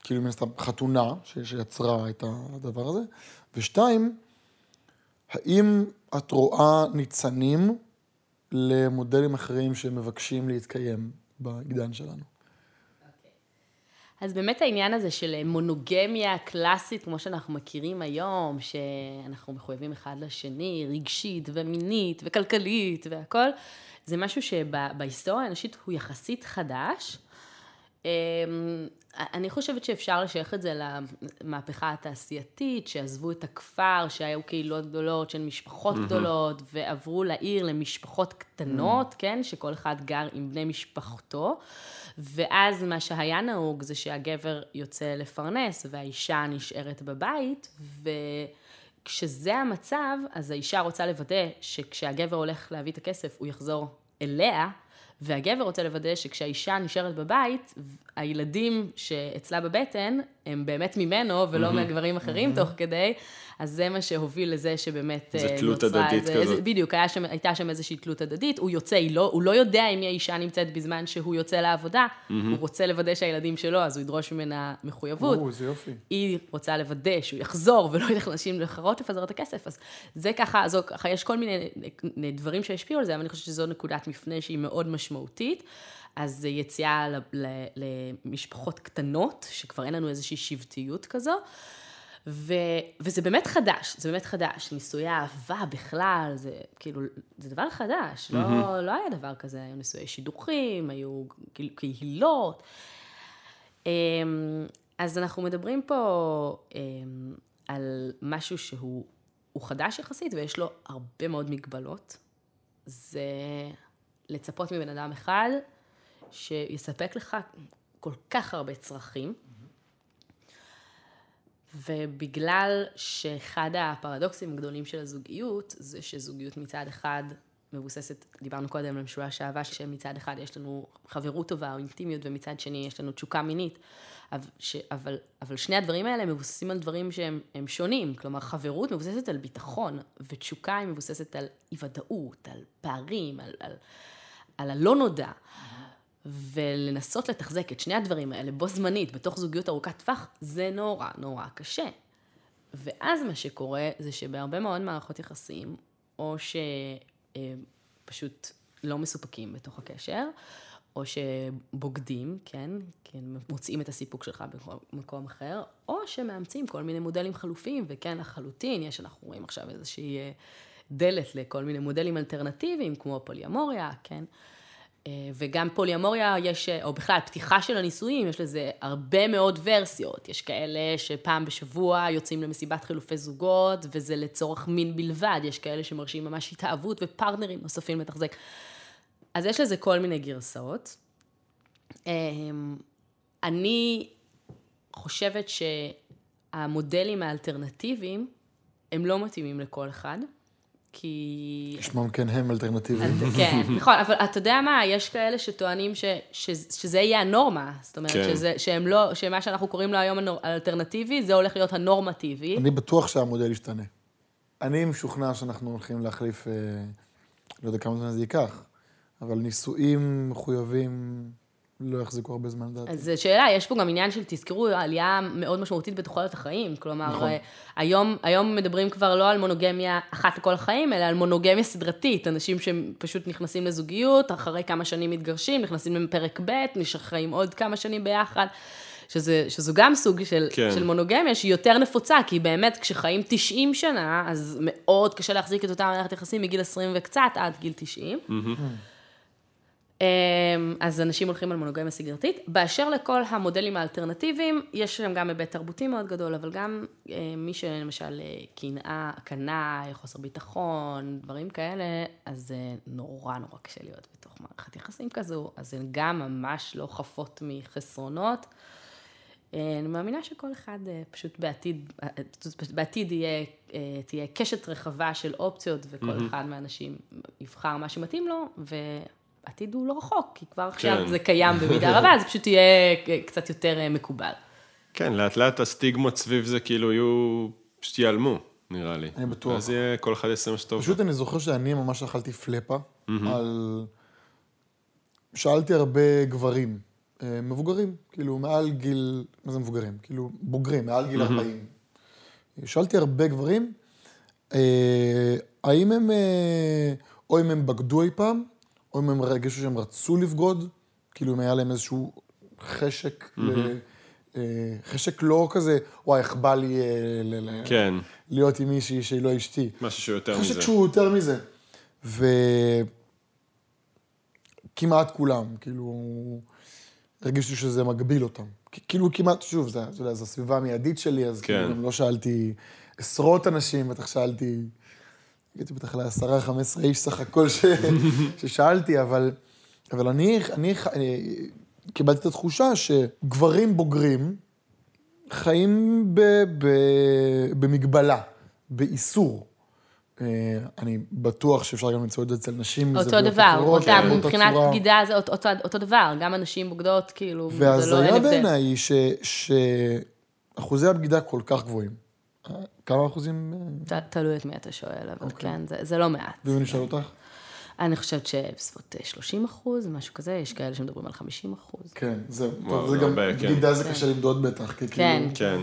כאילו מן הסתם חתונה שיצרה את הדבר הזה, ושתיים, האם את רואה ניצנים למודלים אחרים שמבקשים להתקיים בעידן שלנו? אז באמת העניין הזה של מונוגמיה קלאסית, כמו שאנחנו מכירים היום, שאנחנו מחויבים אחד לשני, רגשית ומינית וכלכלית והכל, זה משהו שבהיסטוריה האנושית הוא יחסית חדש. אמ, אני חושבת שאפשר לשייך את זה למהפכה התעשייתית, שעזבו את הכפר, שהיו קהילות גדולות של משפחות mm-hmm. גדולות, ועברו לעיר למשפחות קטנות, mm-hmm. כן, שכל אחד גר עם בני משפחתו. ואז מה שהיה נהוג זה שהגבר יוצא לפרנס והאישה נשארת בבית, וכשזה המצב, אז האישה רוצה לוודא שכשהגבר הולך להביא את הכסף, הוא יחזור אליה, והגבר רוצה לוודא שכשהאישה נשארת בבית, הילדים שאצלה בבטן הם באמת ממנו ולא mm-hmm. מהגברים אחרים mm-hmm. תוך כדי, אז זה מה שהוביל לזה שבאמת זה אה, תלות הדדית כזאת. איזה, בדיוק, שם, הייתה שם איזושהי תלות הדדית, הוא יוצא, לא, הוא לא יודע אם האישה נמצאת בזמן שהוא יוצא לעבודה, mm-hmm. הוא רוצה לוודא שהילדים שלו, אז הוא ידרוש ממנה מחויבות. או, זה יופי. היא רוצה לוודא שהוא יחזור ולא ילך לנשים לחרות לפזר את הכסף, אז זה ככה, זו, ככה יש כל מיני דברים שהשפיעו על זה, אבל אני חושבת שזו נקודת מפנה שהיא מאוד משמעותית. אז יציאה למשפחות קטנות, שכבר אין לנו איזושהי שבטיות כזו. ו, וזה באמת חדש, זה באמת חדש. נישואי אהבה בכלל, זה כאילו, זה דבר חדש. Mm-hmm. לא, לא היה דבר כזה, היו נישואי שידוכים, היו קהילות. אמ, אז אנחנו מדברים פה אמ, על משהו שהוא חדש יחסית ויש לו הרבה מאוד מגבלות. זה לצפות מבן אדם אחד שיספק לך כל כך הרבה צרכים. ובגלל שאחד הפרדוקסים הגדולים של הזוגיות, זה שזוגיות מצד אחד מבוססת, דיברנו קודם על משולש אהבה, שמצד אחד יש לנו חברות טובה או אינטימיות, ומצד שני יש לנו תשוקה מינית. אבל, אבל שני הדברים האלה מבוססים על דברים שהם שונים. כלומר, חברות מבוססת על ביטחון, ותשוקה היא מבוססת על אי ודאות, על פערים, על, על, על הלא נודע. ולנסות לתחזק את שני הדברים האלה בו זמנית, בתוך זוגיות ארוכת טווח, זה נורא נורא קשה. ואז מה שקורה זה שבהרבה מאוד מערכות יחסים, או שפשוט לא מסופקים בתוך הקשר, או שבוגדים, כן, כן, מוצאים את הסיפוק שלך במקום אחר, או שמאמצים כל מיני מודלים חלופיים, וכן, לחלוטין, יש, אנחנו רואים עכשיו איזושהי אה, דלת לכל מיני מודלים אלטרנטיביים, כמו פוליומוריה, כן. אה, וגם פוליומוריה יש, או בכלל פתיחה של הנישואים, יש לזה הרבה מאוד ורסיות. יש כאלה שפעם בשבוע יוצאים למסיבת חילופי זוגות, וזה לצורך מין בלבד. יש כאלה שמרשים ממש התאהבות ופרטנרים נוספים לתחזק. אז יש לזה כל מיני גרסאות. אה, אני חושבת שהמודלים האלטרנטיביים, הם לא מתאימים לכל אחד. כי... כשמם כן הם אלטרנטיביים. כן, נכון, אבל אתה יודע מה, יש כאלה שטוענים ש, ש, שזה יהיה הנורמה. זאת אומרת, כן. שזה, שהם לא, שמה שאנחנו קוראים לו היום האלטרנטיבי, זה הולך להיות הנורמטיבי. אני בטוח שהמודל ישתנה. אני משוכנע שאנחנו הולכים להחליף, אה, לא יודע כמה זמן זה ייקח, אבל נישואים מחויבים לא יחזיקו הרבה זמן, לדעתי. אז שאלה, יש פה גם עניין של, תזכרו, עלייה מאוד משמעותית בתוחלת החיים. כלומר, נכון. אה, היום, היום מדברים כבר לא על מונוגמיה אחת לכל החיים, אלא על מונוגמיה סדרתית. אנשים שפשוט נכנסים לזוגיות, אחרי כמה שנים מתגרשים, נכנסים לפרק ב', נשחררים עוד כמה שנים ביחד. שזה, שזו גם סוג של, כן. של מונוגמיה שהיא יותר נפוצה, כי באמת כשחיים 90 שנה, אז מאוד קשה להחזיק את אותה מערכת יחסים מגיל 20 וקצת עד גיל 90. Mm-hmm. אמ, אז אנשים הולכים על מונוגמיה סגרתית. באשר לכל המודלים האלטרנטיביים, יש שם גם היבט תרבותי מאוד גדול, אבל גם אה, מי שלמשל אה, קנאה, קנאי, חוסר ביטחון, דברים כאלה, אז זה נורא נורא קשה להיות בתוך מערכת יחסים כזו, אז הן גם ממש לא חפות מחסרונות. אה, אני מאמינה שכל אחד פשוט בעתיד, בעתיד יהיה, תהיה קשת רחבה של אופציות, וכל mm-hmm. אחד מהאנשים יבחר מה שמתאים לו, ו... העתיד הוא לא רחוק, כי כבר עכשיו כן. זה קיים במידה רבה, זה פשוט יהיה קצת יותר אה, מקובל. כן, לאט לאט הסטיגמות סביב זה כאילו יהיו, פשוט ייעלמו, נראה לי. אני בטוח. אז יהיה כל אחד יעשה מה שטוב. פשוט אני זוכר שאני ממש אכלתי פלאפה על... שאלתי הרבה גברים, אה, מבוגרים, כאילו מעל גיל, מה זה מבוגרים? כאילו בוגרים, מעל גיל 40. שאלתי הרבה גברים, אה, האם הם, אה, או אם הם בגדו אי פעם, או אם הם הרגישו שהם רצו לבגוד, כאילו אם היה להם איזשהו חשק, ל, אה, חשק לא כזה, וואי, איך בא לי אה, ל, כן, להיות עם מישהי שהיא לא אשתי. משהו שיותר חשק מזה. שהוא יותר מזה. וכמעט כולם, כאילו, הרגישו שזה מגביל אותם. כאילו כמעט, שוב, זה, אתה יודע, זו הסביבה המיידית שלי, אז כן. כאילו גם לא שאלתי עשרות אנשים, בטח שאלתי, הגעתי בטח לעשרה, חמש עשרה איש סך הכל ש, ששאלתי, אבל, אבל אני, אני, אני קיבלתי את התחושה שגברים בוגרים חיים ב, ב, במגבלה, באיסור. אה, אני בטוח שאפשר גם למצוא את זה אצל נשים. אותו דבר, אחרות, אותם, באותה מבחינת צורה. בגידה זה אותו- אותו- אותו דבר, גם הנשים בוגדות, כאילו, זה לא, אין וההזיה הבדל. בעיניי היא ש- שאחוזי הבגידה כל כך גבוהים. אה, כמה אחוזים? אה, תלוי את מי אתה שואל, אבל אוקיי. כן, זה- זה לא מעט. ואם אני אשאל אותך? אני חושבת שבסביבות אה, 30 אחוז, משהו כזה, יש כאלה שמדברים על 50 אחוז. כן, זהו. טוב, זה זה גם, כן. בגידה זה קשה למדוד בטח, כי כן. כאילו... כן,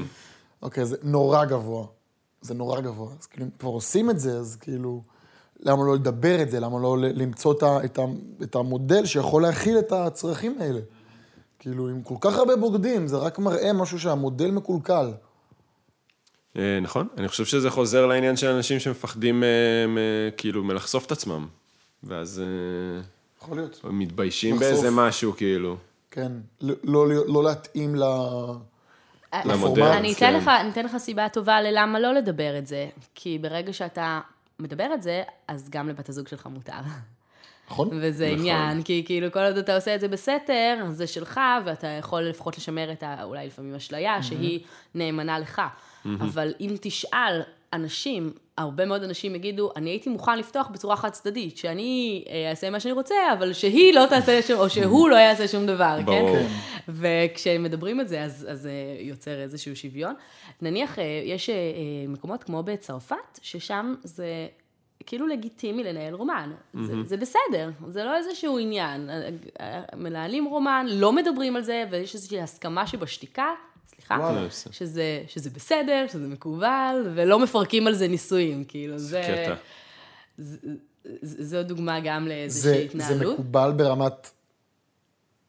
אוקיי, זה נורא גבוה. זה נורא גבוה. אז כאילו, אם כבר עושים את זה, אז כאילו, למה לא לדבר את זה? למה לא למצוא את, ה, את, ה, את המודל שיכול להכיל את הצרכים האלה? כאילו, עם כל כך הרבה בוגדים, זה רק מראה משהו שהמודל מקולקל. אה, נכון. אני חושב שזה חוזר לעניין של אנשים שמפחדים אה, כאילו מלחשוף את עצמם. ואז אה, יכול להיות. מתביישים לחשוף. באיזה משהו, כאילו. כן, לא, לא, לא להתאים ל... למודל, אני כן. אתן לך, אני אתן לך סיבה טובה ללמה לא לדבר את זה. כי ברגע שאתה מדבר את זה, אז גם לבת הזוג שלך מותר. נכון? וזה נכון. עניין, כי כאילו כל עוד אתה עושה את זה בסתר, זה שלך, ואתה יכול לפחות לשמר את ה... אולי לפעמים אשליה, שהיא נאמנה לך. אבל אם תשאל אנשים, הרבה מאוד אנשים יגידו, אני הייתי מוכן לפתוח בצורה חד צדדית, שאני אה, אעשה מה שאני רוצה, אבל שהיא לא תעשה שום, או שהוא לא יעשה שום דבר, כן? וכשמדברים את זה, אז, אז זה יוצר איזשהו שוויון. נניח, אה, יש אה, אה, מקומות כמו בצרפת, ששם זה כאילו לגיטימי לנהל רומן. זה, זה בסדר, זה לא איזשהו עניין. אה, אה, מנהלים רומן, לא מדברים על זה, ויש איזושהי הסכמה שבשתיקה, סליחה, וואלה. שזה, שזה בסדר, שזה מקובל, ולא מפרקים על זה נישואים, כאילו, זה... קטע. זו דוגמה גם זה, לאיזושהי זה התנהלות. מקובל ברמת...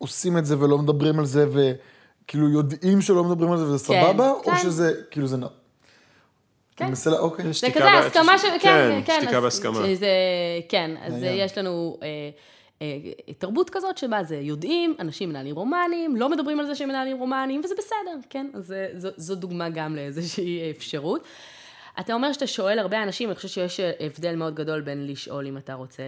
עושים את זה ולא מדברים על זה, וכאילו יודעים שלא מדברים על זה וזה כן, סבבה, או כן. שזה, כאילו זה... כן. אני מנסה לה- אוקיי. זה כזה הסכמה ש... כן, כן, כן. שתיקה בהסכמה. כן, אז. יש לנו אה, אה, תרבות כזאת שבה זה יודעים, אנשים מנהלים רומנים, לא מדברים על זה שהם מנהלים רומנים, וזה בסדר, כן? אז זה- זו, זו דוגמה גם לאיזושהי אפשרות. אתה אומר שאתה שואל הרבה אנשים, אני חושבת שיש הבדל מאוד גדול בין לשאול אם אתה רוצה,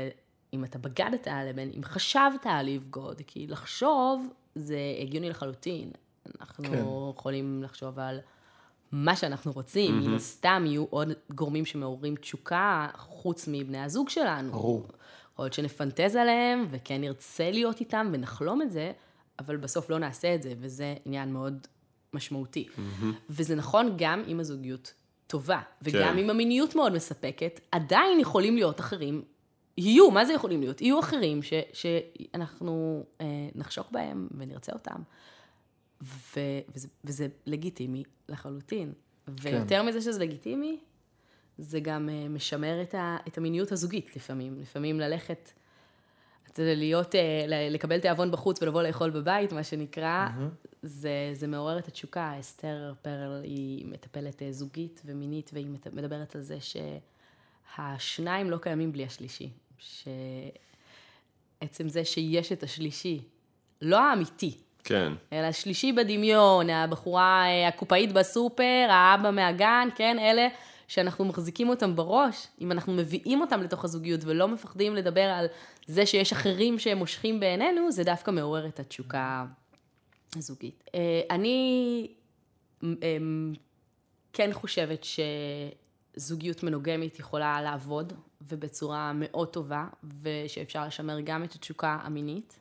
אם אתה בגדת, לבין אם חשבת לבגוד, כי לחשוב זה הגיוני לחלוטין. אנחנו כן. יכולים לחשוב על מה שאנחנו רוצים, מן הסתם יהיו עוד גורמים שמעוררים תשוקה חוץ מבני הזוג שלנו. ברור. יכול להיות שנפנטז עליהם, וכן נרצה להיות איתם ונחלום את זה, אבל בסוף לא נעשה את זה, וזה עניין מאוד משמעותי. וזה נכון גם אם הזוגיות טובה, וגם כן. אם המיניות מאוד מספקת, עדיין יכולים להיות אחרים, יהיו, מה זה יכולים להיות? יהיו אחרים ש, שאנחנו אה, נחשוק בהם ונרצה אותם. ו, וזה, וזה לגיטימי לחלוטין. ויותר מזה שזה לגיטימי, זה גם אה, משמר את, ה, את המיניות הזוגית לפעמים. לפעמים ללכת, אתה יודע, להיות, אה, לקבל תיאבון בחוץ ולבוא לאכול בבית, מה שנקרא, זה, זה מעורר את התשוקה. אסתר פרל היא מטפלת אה, זוגית ומינית, והיא מדברת על זה שהשניים לא קיימים בלי השלישי. שעצם זה שיש את השלישי, לא האמיתי, כן. אלא השלישי בדמיון, הבחורה אה, הקופאית בסופר, האבא מהגן, כן, אלה שאנחנו מחזיקים אותם בראש, אם אנחנו מביאים אותם לתוך הזוגיות ולא מפחדים לדבר על זה שיש אחרים שהם מושכים בעינינו, זה דווקא מעורר את התשוקה הזוגית. אה, אני אה, כן חושבת שזוגיות מנוגמית יכולה לעבוד, ובצורה מאוד טובה, ושאפשר לשמר גם את התשוקה המינית.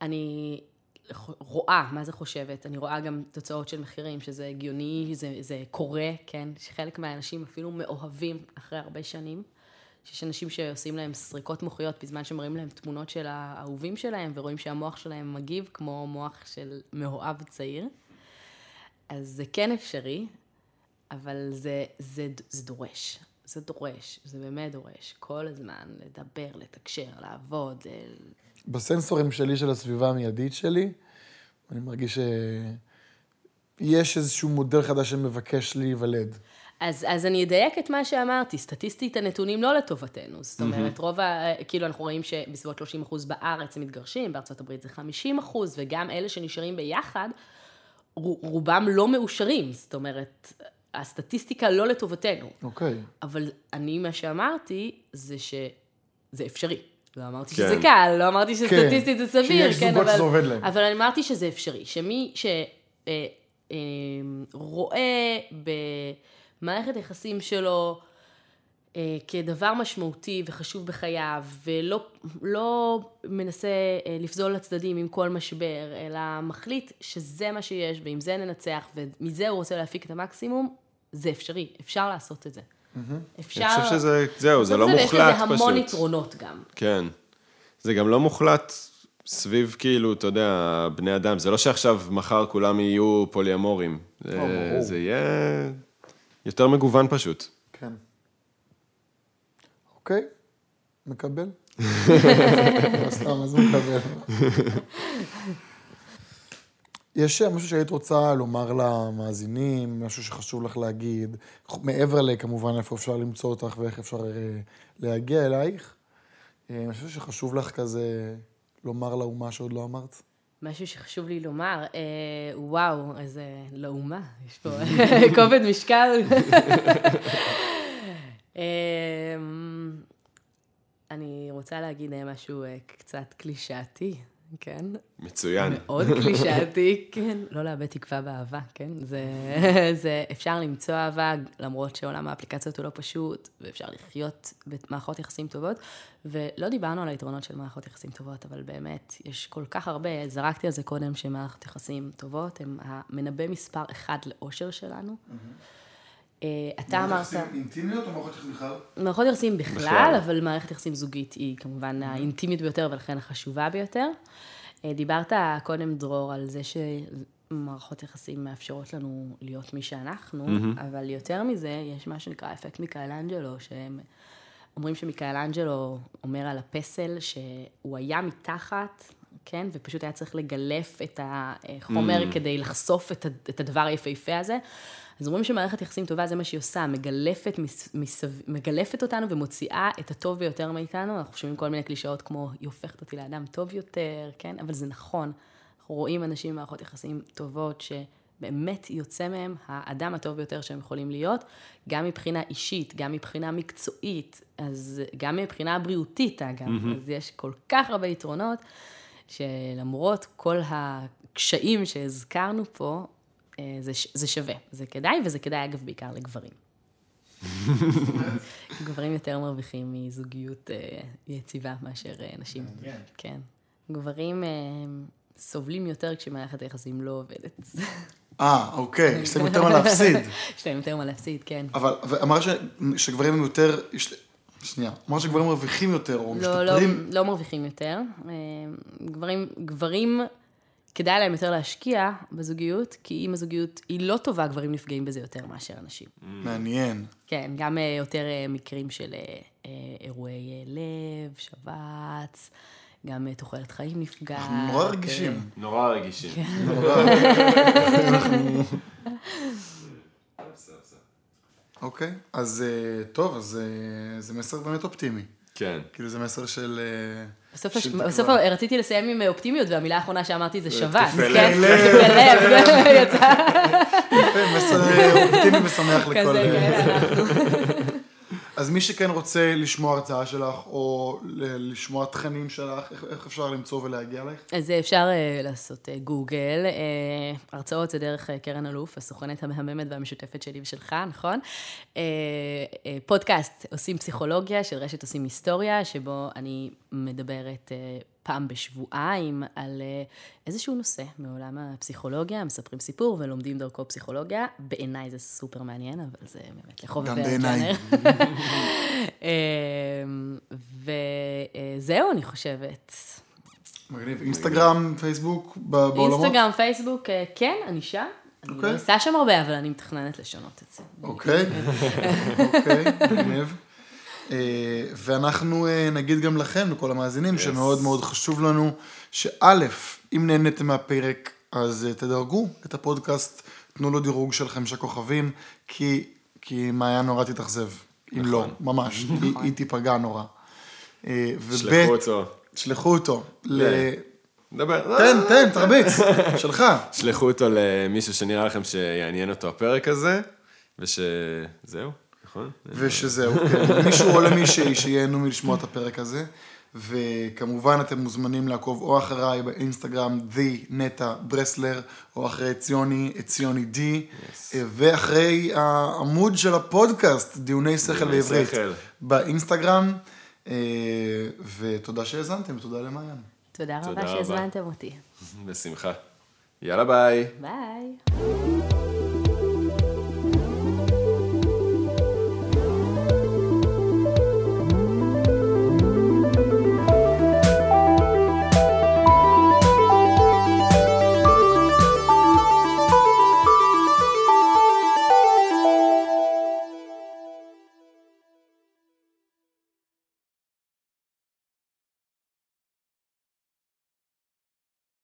אני רואה, מה זה חושבת? אני רואה גם תוצאות של מחירים, שזה הגיוני, זה, זה קורה, כן? שחלק מהאנשים אפילו מאוהבים אחרי הרבה שנים. שיש אנשים שעושים להם סריקות מוחיות בזמן שמראים להם תמונות של האהובים שלהם, ורואים שהמוח שלהם מגיב כמו מוח של מאוהב צעיר. אז זה כן אפשרי. אבל זה, זה, זה דורש. זה דורש, זה באמת דורש. כל הזמן לדבר, לתקשר, לעבוד. בסנסורים שלי של הסביבה המיידית שלי, אני מרגיש שיש איזשהו מודל חדש שמבקש להיוולד. אז, אז אני אדייק את מה שאמרתי, סטטיסטית הנתונים לא לטובתנו. זאת אומרת, mm-hmm. רוב ה... כאילו אנחנו רואים שבסביבות 30 אחוז בארץ הם מתגרשים, בארצות הברית זה 50 אחוז, וגם אלה שנשארים ביחד, רובם לא מאושרים. זאת אומרת, הסטטיסטיקה לא לטובתנו. אוקיי. Okay. אבל אני, מה שאמרתי, זה שזה אפשרי. לא אמרתי כן. שזה קל, לא אמרתי שסטטיסטית כן. זה סביר, כן, אבל... שזה עובד להם. אבל אני אמרתי שזה אפשרי, שמי שרואה אה, אה, במערכת היחסים שלו אה, כדבר משמעותי וחשוב בחייו, ולא לא מנסה לפזול לצדדים עם כל משבר, אלא מחליט שזה מה שיש, ועם זה ננצח, ומזה הוא רוצה להפיק את המקסימום, זה אפשרי, אפשר לעשות את זה. אפשר... אני חושב שזה, זהו, זה לא מוחלט פשוט. יש לזה המון יתרונות גם. כן. זה גם לא מוחלט סביב, כאילו, אתה יודע, בני אדם. זה לא שעכשיו, מחר כולם יהיו פוליאמורים. זה, זה יהיה יותר מגוון פשוט. כן. אוקיי, מקבל. סתם, אז מקבל. יש משהו שהיית רוצה לומר למאזינים, משהו שחשוב לך להגיד, מעבר לכמובן איפה אפשר למצוא אותך ואיך אפשר אה, להגיע אלייך? אה, משהו שחשוב לך כזה לומר לאומה שעוד לא אמרת? משהו שחשוב לי לומר, אה, וואו, איזה לאומה, יש פה כובד משקל. אה, אני רוצה להגיד משהו אה, קצת קלישאתי. כן. מצוין. מאוד קלישאתי, כן. לא לאבד תקווה באהבה, כן. זה, זה, אפשר למצוא אהבה, למרות שעולם האפליקציות הוא לא פשוט, ואפשר לחיות במערכות יחסים טובות. ולא דיברנו על היתרונות של מערכות יחסים טובות, אבל באמת, יש כל כך הרבה, זרקתי על זה קודם, שמערכות יחסים טובות, הן המנבא מספר אחד לאושר שלנו. אה, אתה אמרת... מערכות יחסים אינטימיות או מערכות יחסים בכלל? מערכות יחסים בכלל, אבל מערכת יחסים זוגית היא כמובן האינטימית ביותר ולכן החשובה ביותר. אה, דיברת קודם, דרור, על זה שמערכות יחסים מאפשרות לנו להיות מי שאנחנו, אבל יותר מזה, יש מה שנקרא אפקט מיקאלנג'לו, שהם אומרים שמיקאלנג'לו אומר על הפסל שהוא היה מתחת, כן, ופשוט היה צריך לגלף את החומר כדי לחשוף את הדבר היפהפה הזה. אז אומרים שמערכת יחסים טובה זה מה שהיא עושה, מגלפת, מסב... מגלפת אותנו ומוציאה את הטוב ביותר מאיתנו. אנחנו שומעים כל מיני קלישאות כמו, היא הופכת אותי לאדם טוב יותר, כן? אבל זה נכון. אנחנו רואים אנשים במערכות יחסים טובות שבאמת יוצא מהם האדם הטוב ביותר שהם יכולים להיות, גם מבחינה אישית, גם מבחינה מקצועית, אז גם מבחינה בריאותית אגב. Mm-hmm. אז יש כל כך הרבה יתרונות, שלמרות כל הקשיים שהזכרנו פה, אה, זה, זה שווה, זה כדאי, וזה כדאי אגב בעיקר לגברים. גברים יותר מרוויחים מזוגיות אה, יציבה מאשר אה, נשים. כן. גברים סובלים יותר כשמערכת היחסים לא עובדת. אה, אוקיי, יש להם יותר מה להפסיד. יש להם יותר מה להפסיד, כן. אבל אמרת שגברים הם יותר, שנייה, אמרת שגברים מרוויחים יותר, או לא, לא משתפרים? לא, לא מרוויחים יותר. גברים, גברים כדאי להם יותר להשקיע בזוגיות, כי אם הזוגיות היא לא טובה, גברים נפגעים בזה יותר מאשר אנשים. Mm. מעניין. כן, גם אה, יותר אה, מקרים של אה, אירועי לב, שבץ. גם תוחלת חיים נפגעת. אנחנו נורא רגישים. נורא רגישים. כן. אוקיי, אז טוב, אז זה מסר באמת אופטימי. כן. כאילו זה מסר של... בסוף, הש... בסוף רציתי לסיים עם אופטימיות, והמילה האחרונה שאמרתי זה שבת. תקפי כן? לב. יצא. יפה, מסר אופטימי ושמח לכל. כזה, כן, אנחנו. אז מי שכן רוצה לשמוע הרצאה שלך, או לשמוע תכנים שלך, איך, איך אפשר למצוא ולהגיע אלייך? אז אפשר uh, לעשות uh, גוגל, uh, הרצאות זה דרך uh, קרן אלוף, הסוכנת המהממת והמשותפת שלי ושלך, נכון? Uh, uh, פודקאסט עושים פסיכולוגיה, של רשת עושים היסטוריה, שבו אני מדברת uh, פעם בשבועיים על אה, איזשהו נושא מעולם הפסיכולוגיה, מספרים סיפור ולומדים דרכו פסיכולוגיה. בעיניי זה סופר מעניין, אבל זה באמת לחובבי גם בעיניי. אמ, וזהו, אני חושבת. מגניב. אינסטגרם, פייסבוק, בעולמות? אינסטגרם, פייסבוק, אה, כן, אני שם. אני אוקיי. עושה שם הרבה, אבל אני מתכננת לשנות את זה. אוקיי, אוקיי, מגניב. אה, ואנחנו אה, נגיד גם לכם, לכל המאזינים, שמאוד מאוד חשוב לנו, שא', אם נהניתם מהפרק, אז אה, תדרגו את הפודקאסט, תנו לו דירוג של חמישה כוכבים, כי, כי מעיין נורא תתאכזב. אם לא, ממש, היא, היא תיפגע נורא. שלחו אותו. שלחו אותו. ל... דבר. תן, תן, תרביץ, שלך. שלחו אותו למישהו שנראה לכם שיעניין אותו הפרק הזה, ושזהו, נכון? ושזהו, כן. מישהו או למישהי שייהנו מלשמוע את הפרק הזה. וכמובן אתם מוזמנים לעקוב או אחריי באינסטגרם, the נטע ברסלר, או אחרי ציוני, את ציוני די, ואחרי העמוד של הפודקאסט, דיוני שכל דיוני בעברית, שכל. באינסטגרם, אה, ותודה שהאזנתם, ותודה למעיין. תודה תודה רבה רבה. שהזמנתם אותי. בשמחה. יאללה ביי. ביי.